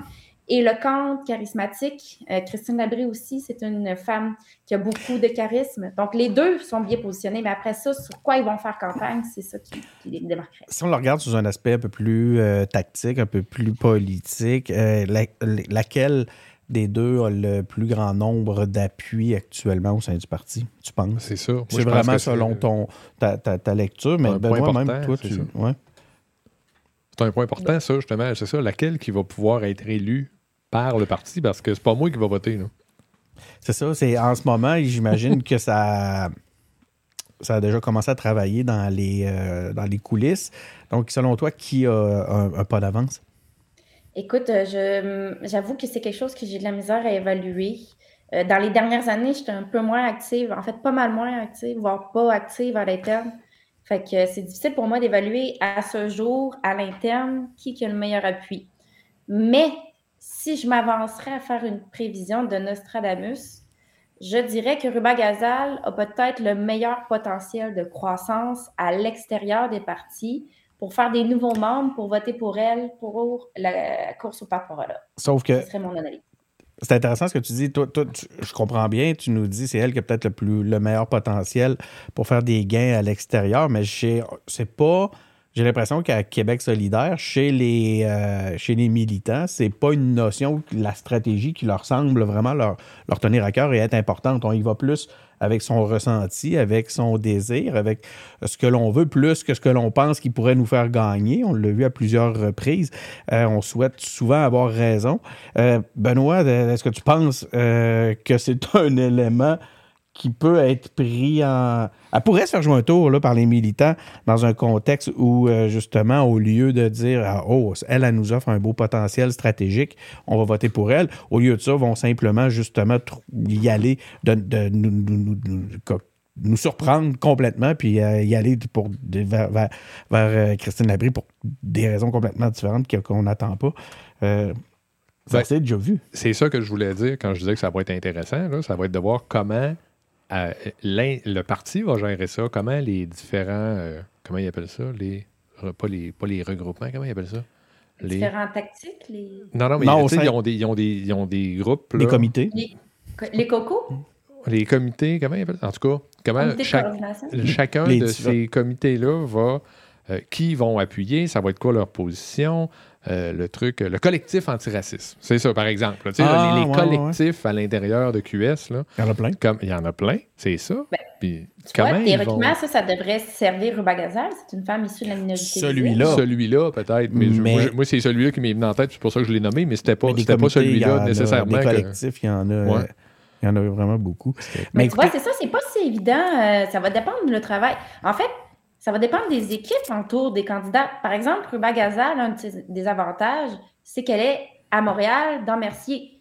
éloquente, charismatique. Euh, Christine Labrie aussi, c'est une femme qui a beaucoup de charisme. Donc, les deux sont bien positionnés. Mais après ça, sur quoi ils vont faire campagne, c'est ça qui, qui les démarquerait. Si on le regarde sous un aspect un peu plus euh, tactique, un peu plus politique, euh, la- laquelle des deux a le plus grand nombre d'appuis actuellement au sein du parti, tu penses? C'est ça. Moi, C'est pense vraiment que selon ton, ta, ta- ta lecture, mais un point Benoît, même toi, c'est tu. ouais. C'est un point important, ça, justement. C'est ça, laquelle qui va pouvoir être élue par le parti, parce que c'est pas moi qui va voter. Là. C'est ça, c'est en ce moment, j'imagine que ça, ça a déjà commencé à travailler dans les, euh, dans les coulisses. Donc, selon toi, qui a un, un pas d'avance? Écoute, euh, je- j'avoue que c'est quelque chose que j'ai de la misère à évaluer. Euh, Dans les dernières années, j'étais un peu moins active, en fait, pas mal moins active, voire pas active à l'interne. Fait que c'est difficile pour moi d'évaluer à ce jour, à l'interne, qui a le meilleur appui. Mais si je m'avancerais à faire une prévision de Nostradamus, je dirais que Ruba Gazal a peut-être le meilleur potentiel de croissance à l'extérieur des partis pour faire des nouveaux membres, pour voter pour elle, pour la course au pape-là. Sauf que Ce serait mon analyse. c'est intéressant ce que tu dis. Toi, toi, tu- je comprends bien, tu nous dis c'est elle qui a peut-être le, plus, le meilleur potentiel pour faire des gains à l'extérieur, mais c'est pas j'ai l'impression qu'à Québec solidaire, chez les, euh, chez les militants, c'est pas une notion, la stratégie qui leur semble vraiment leur, leur tenir à cœur et être importante. On y va plus avec son ressenti, avec son désir, avec ce que l'on veut, plus que ce que l'on pense qui pourrait nous faire gagner. On l'a vu à plusieurs reprises. Euh, on souhaite souvent avoir raison. Euh, Benoît, est-ce que tu penses euh, que c'est un élément qui peut être pris en. Elle pourrait se faire jouer un tour là, par les militants dans un contexte où, euh, justement, au lieu de dire ah, Oh, elle, elle nous offre un beau potentiel stratégique, on va voter pour elle, au lieu de ça, vont simplement, justement, y aller de, de nous, nous, nous, nous, surprendre complètement, puis euh, y aller pour, vers, vers, vers euh, Christine Labrie pour des raisons complètement différentes qu'on n'attend pas. Euh, Ben, c'est déjà vu. C'est ça que je voulais dire quand je disais que ça va être intéressant. là. Ça va être de voir comment euh, le parti va gérer ça, comment les différents. euh, comment ils appellent ça? Les, pas, les, pas les regroupements, comment ils appellent ça? Les... Différentes tactiques, les, Non, non, mais Non, ils, ont des, ils, ont des, ils ont des groupes. Les comités. les, les cocos, Les comités, comment ils appellent? En tout cas, comment chaque- chacun Les de différents- ces comités-là va. euh, qui vont appuyer, ça va être quoi leur position, euh, le truc, le collectif antiracisme. C'est ça, par exemple. Tu sais, Ah, les, les ouais, ouais, collectifs à l'intérieur de QS, là, Il y en a plein. comme il y en a plein, c'est ça. Ben, Puis Tu vois, comment ils vont... théoriquement, ça, ça devrait servir Ruba Gazal. C'est une femme issue de la minorité. Celui-là. Celui-là, peut-être. Mais, moi, c'est celui-là qui m'est venu en tête, c'est pour ça que je l'ai nommé, mais c'était pas, Mais pas celui-là nécessairement. Des que- collectifs, il y en a. Ouais. euh, Il y en a vraiment beaucoup. Mais, Mais tu vois, c'est ça, c'est pas si évident. euh, ça va dépendre le travail. En fait, ça va dépendre des équipes autour des candidats. Par exemple, Ruba Gazal, un de ses- des avantages, c'est qu'elle est à Montréal, dans Mercier.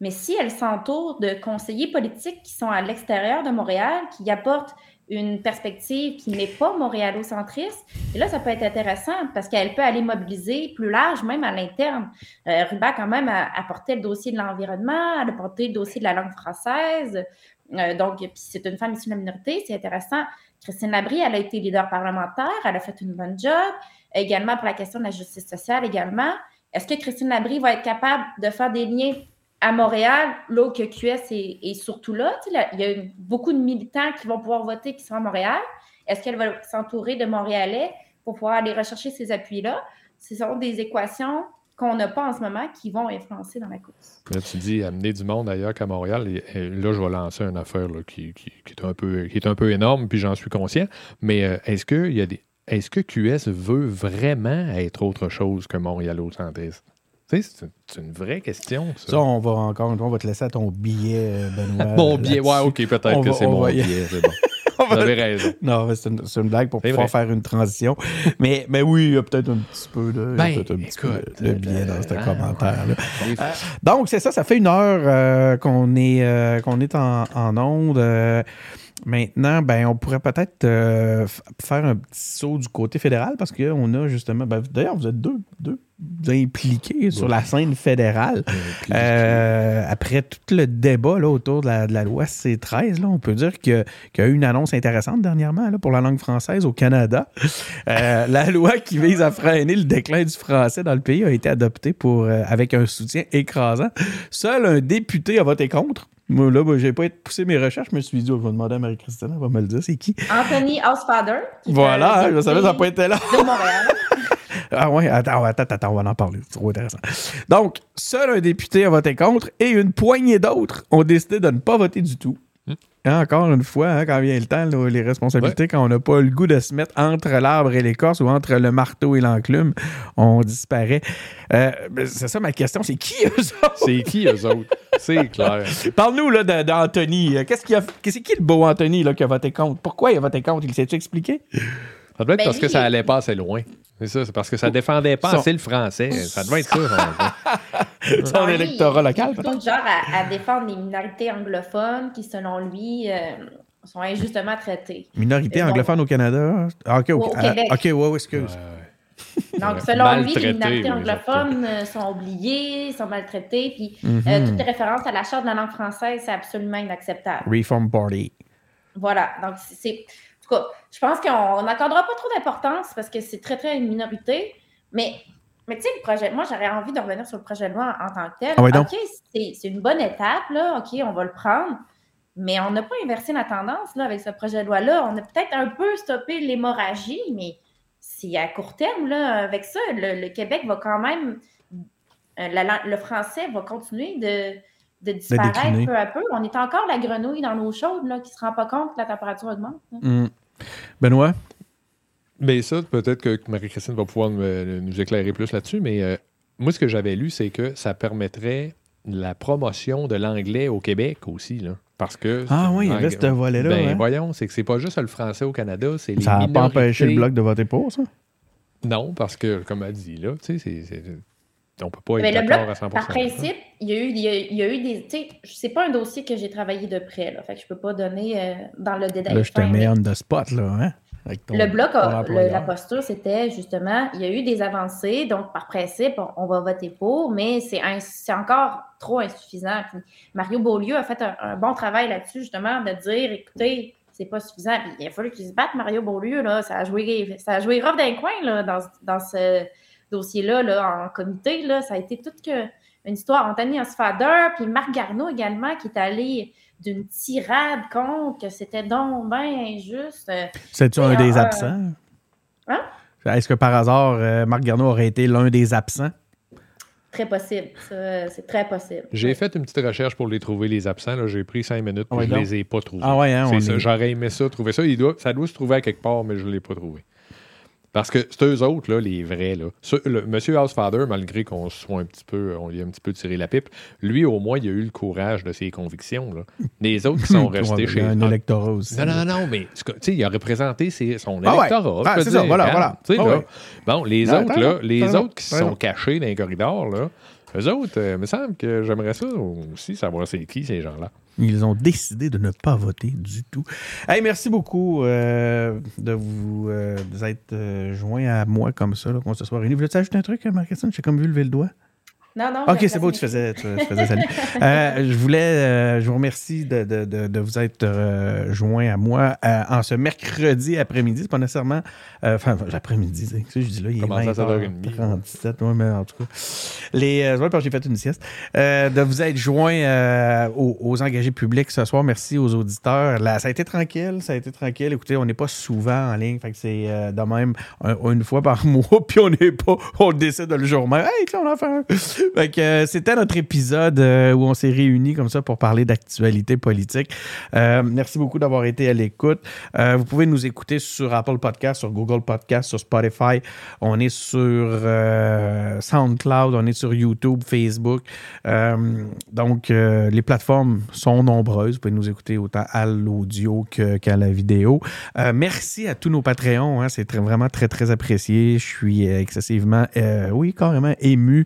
Mais si elle s'entoure de conseillers politiques qui sont à l'extérieur de Montréal, qui apportent une perspective qui n'est pas montréalocentriste, et là, ça peut être intéressant parce qu'elle peut aller mobiliser plus large, même à l'interne. Euh, Ruba, quand même, a apporté le dossier de l'environnement, elle a porté le dossier de la langue française. Euh, donc, c'est une femme issue de la minorité, c'est intéressant. Christine Labrie, elle a été leader parlementaire, elle a fait une bonne job. Également pour la question de la justice sociale, également. Est-ce que Christine Labrie va être capable de faire des liens à Montréal, là où QS est, surtout là? Il y a beaucoup de militants qui vont pouvoir voter qui sont à Montréal. Est-ce qu'elle va s'entourer de Montréalais pour pouvoir aller rechercher ces appuis-là? Ce sont des équations qu'on n'a pas en ce moment qui vont influencer dans la course. Là, tu dis amener du monde ailleurs qu'à Montréal. Et, et là, je vais lancer une affaire là, qui, qui- qui est un peu, qui est un peu énorme, puis j'en suis conscient. Mais euh, est-ce que il y a des. Est-ce que QS veut vraiment être autre chose que sais, c'est une, c'est une vraie question, ça. Ça, on va encore une fois, on va te laisser à ton billet, euh, Benoît. mon biais, ouais, ok, peut-être que va- c'est on mon va biais, c'est bon. Vous avez raison. Non, mais c'est une, c'est une blague pour pouvoir vrai. faire une transition. mais, mais oui, il y a peut-être un petit peu de, Ben, un petit peu de, de biais dans ce euh, commentaire-là. ouais. Euh, donc, c'est ça, ça fait une heure euh, qu'on est, qu'on est en, en onde. Maintenant, ben, on pourrait peut-être euh, faire un petit saut du côté fédéral parce qu'on a justement. ben, D'ailleurs, vous êtes deux, deux impliqués sur la scène fédérale. Euh, après tout le débat là, autour de la, de la loi C13, là, on peut dire qu'il y a eu une annonce intéressante dernièrement là, pour la langue française au Canada. Euh, la loi qui vise à freiner le déclin du français dans le pays a été adoptée pour, avec un soutien écrasant. Seul un député a voté contre. Moi, là, j'ai pas poussé mes recherches, je me suis dit, oh, je vais demander à Marie-Christine, elle va me le dire, c'est qui? Anthony Housefather. Voilà, hein, je savais, ça n'a pas été là. De Montréal. Ah ouais, attends, attends, attends, on va en parler. C'est trop intéressant. Donc, seul un député a voté contre et une poignée d'autres ont décidé de ne pas voter du tout. Hein, encore une fois, hein, quand vient le temps, là, les responsabilités, quand on n'a pas le goût de se mettre entre l'arbre et l'écorce ou entre le marteau et l'enclume, on disparaît. Euh, ben, c'est ça ma question, c'est qui eux autres? C'est qui, eux autres? C'est clair. Parle-nous d'Anthony. Qu'est-ce qu'il a, c'est qui le beau Anthony là, qui a voté contre? Pourquoi il a voté contre? Il s'est-tu expliqué? Ça doit être Ben, parce que ça allait pas assez loin. C'est ça, c'est parce que ça défendait pas Son- assez le français. Ça devait être ça. son- lui, électorat local, il est plutôt genre à, à défendre les minorités anglophones qui, selon lui, euh, sont injustement traitées. Minorité Euh, non. anglophone au Canada? Ah, OK, OK. Au Ah, Québec. OK, ouais, ouais, excuse. Donc, selon lui, les minorités oui, anglophones euh, sont oubliées, sont maltraitées, puis Mhm. euh, toute référence à la charte de la langue française, c'est absolument inacceptable. Reform Party. Voilà. Donc, c'est- c'est. En tout cas, je pense qu'on n'accordera pas trop d'importance parce que c'est très, très une minorité. Mais, mais tu sais, le projet. Moi, j'aurais envie de revenir sur le projet de loi en, en tant que tel. Ah. OK, c'est une bonne étape, là. OK, on va le prendre. Mais on n'a pas inversé la tendance, là, avec ce projet de loi-là. On a peut-être un peu stoppé l'hémorragie, mais c'est à court terme, là, avec ça, le, Québec va quand même, euh, le français va continuer de, de disparaître peu à peu. On est encore la grenouille dans l'eau chaude là, qui ne se rend pas compte que la température augmente. Hmm. Benoît? Bien, ça, peut-être que Marie-Christine va pouvoir nous éclairer plus là-dessus, mais euh, moi, ce que j'avais lu, c'est que ça permettrait la promotion de l'anglais au Québec aussi. Là. Parce que. Ah oui, il y ce volet-là. Ben, hein. voyons, c'est que c'est pas juste le français au Canada, c'est les. Ça n'a pas empêché le bloc de voter pour, ça? Non, parce que, comme elle dit, là, tu sais, c'est. On peut pas être d'accord à 100%. Par principe, il y, a eu, il, y a, eu des. Tu sais, c'est pas un dossier que j'ai travaillé de près, là. Fait que je peux pas donner euh, dans le détail. Là, je te mets on the spot, là, hein? Le bloc, la posture, c'était justement, il y a eu des avancées, donc par principe, on, va voter pour, mais c'est encore trop insuffisant. Mario Beaulieu a fait un, bon travail là-dessus, justement, de dire, écoutez, c'est pas suffisant. il a fallu qu'il se batte, Mario Beaulieu, là, ça a joué, ça a joué rough d'un coin là, dans, dans ce dossier-là, là, en comité. Là, ça a été toute que, une histoire. Anthony Osfader, puis Marc Garneau également, qui est allé d'une tirade contre que c'était donc bien injuste. C'est-tu un des absents? Hein? Est-ce que par hasard, euh, Marc Garneau aurait été l'un des absents? Très possible. C'est très possible. J'ai fait une petite recherche pour les trouver, les absents. J'ai pris cinq minutes, et je ne les ai pas trouvés. Ah ouais, hein, J'aurais aimé ça, trouver ça. Il doit, ça doit se trouver à quelque part, mais je ne l'ai pas trouvé. Parce que c'est eux autres, là, les vrais. Là. Monsieur Housefather, malgré qu'on soit un petit peu, on lui a un petit peu tiré la pipe, lui, au moins, il a eu le courage de ses convictions. Là. Les autres qui sont restés chez. un électorat aussi. Non, non, non, mais il a représenté son ah électorat. Ah, c'est ça, voilà, voilà. Ah bon, les autres, là, les autres qui se sont cachés dans les corridors, là, eux autres, il euh, me semble que j'aimerais ça aussi savoir c'est qui ces gens-là. Ils ont décidé de ne pas voter du tout. Hey, merci beaucoup euh, de vous euh, être joint à moi comme ça, qu'on se soit réunis. Voulais-tu ajouter un truc, Marc-Christine? J'ai comme vu lever le doigt. Non, non. OK, c'est beau, tu faisais, tu, faisais salut. Euh, je voulais, euh, je vous remercie de, de, de, vous être euh, joint à moi en ce mercredi après-midi. C'est pas nécessairement. Enfin, l'après-midi, je dis là, il est 20h37. Ouais, mais en tout cas. Les, ouais, parce que j'ai fait une sieste. de vous être joint aux, engagés publics ce soir. Merci aux auditeurs. Là, ça a été tranquille. Ça a été tranquille. Écoutez, on n'est pas souvent en ligne. Fait que c'est de même une fois par mois. Puis on n'est pas. On décide le jour même. Hey, on en fait un. Euh, c'était notre épisode euh, où on s'est réunis comme ça pour parler d'actualité politique. Euh, merci beaucoup d'avoir été à l'écoute. vous pouvez nous écouter sur Apple Podcast, sur Google Podcast, sur Spotify. On est sur SoundCloud, on est sur YouTube, Facebook. donc, les plateformes sont nombreuses. Vous pouvez nous écouter autant à l'audio qu'à la vidéo. merci à tous nos Patreons. Hein. C'est vraiment très, très apprécié. Je suis excessivement, oui, carrément ému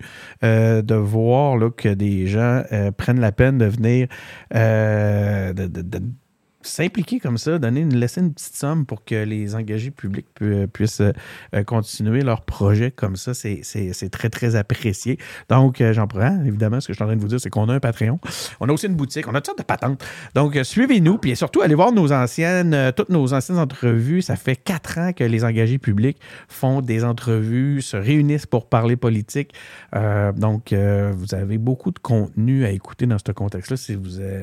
de voir là, que des gens euh, prennent la peine de venir euh, s'impliquer comme ça, donner une, laisser une petite somme pour que les engagés publics puissent euh, continuer leur projet comme ça, c'est très, très apprécié. Donc, euh, j'en prends, évidemment, ce que je suis en train de vous dire, c'est qu'on a un Patreon. On a aussi une boutique, on a toutes sortes de patentes. Donc, euh, suivez-nous, puis surtout, allez voir nos anciennes, toutes nos anciennes entrevues. Ça fait quatre ans que les engagés publics font des entrevues, se réunissent pour parler politique. donc, vous avez beaucoup de contenu à écouter dans ce contexte-là si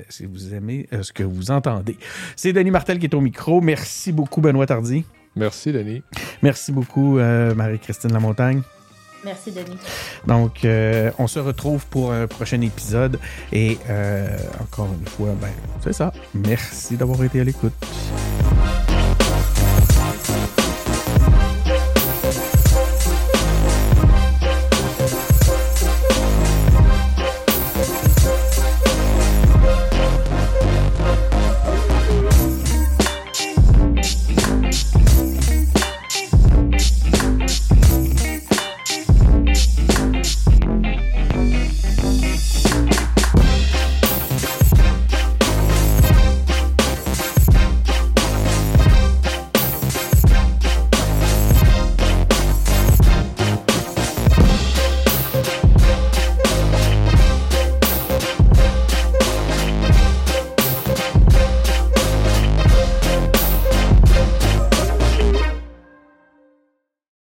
si vous aimez ce que vous entendez. C'est Denis Martel qui est au micro. Merci beaucoup, Benoît Tardy. Merci, Denis. Merci beaucoup, euh, Marie-Christine Lamontagne. Merci, Denis. Donc, euh, on se retrouve pour un prochain épisode. Et euh, encore une fois, ben, c'est ça. Merci d'avoir été à l'écoute.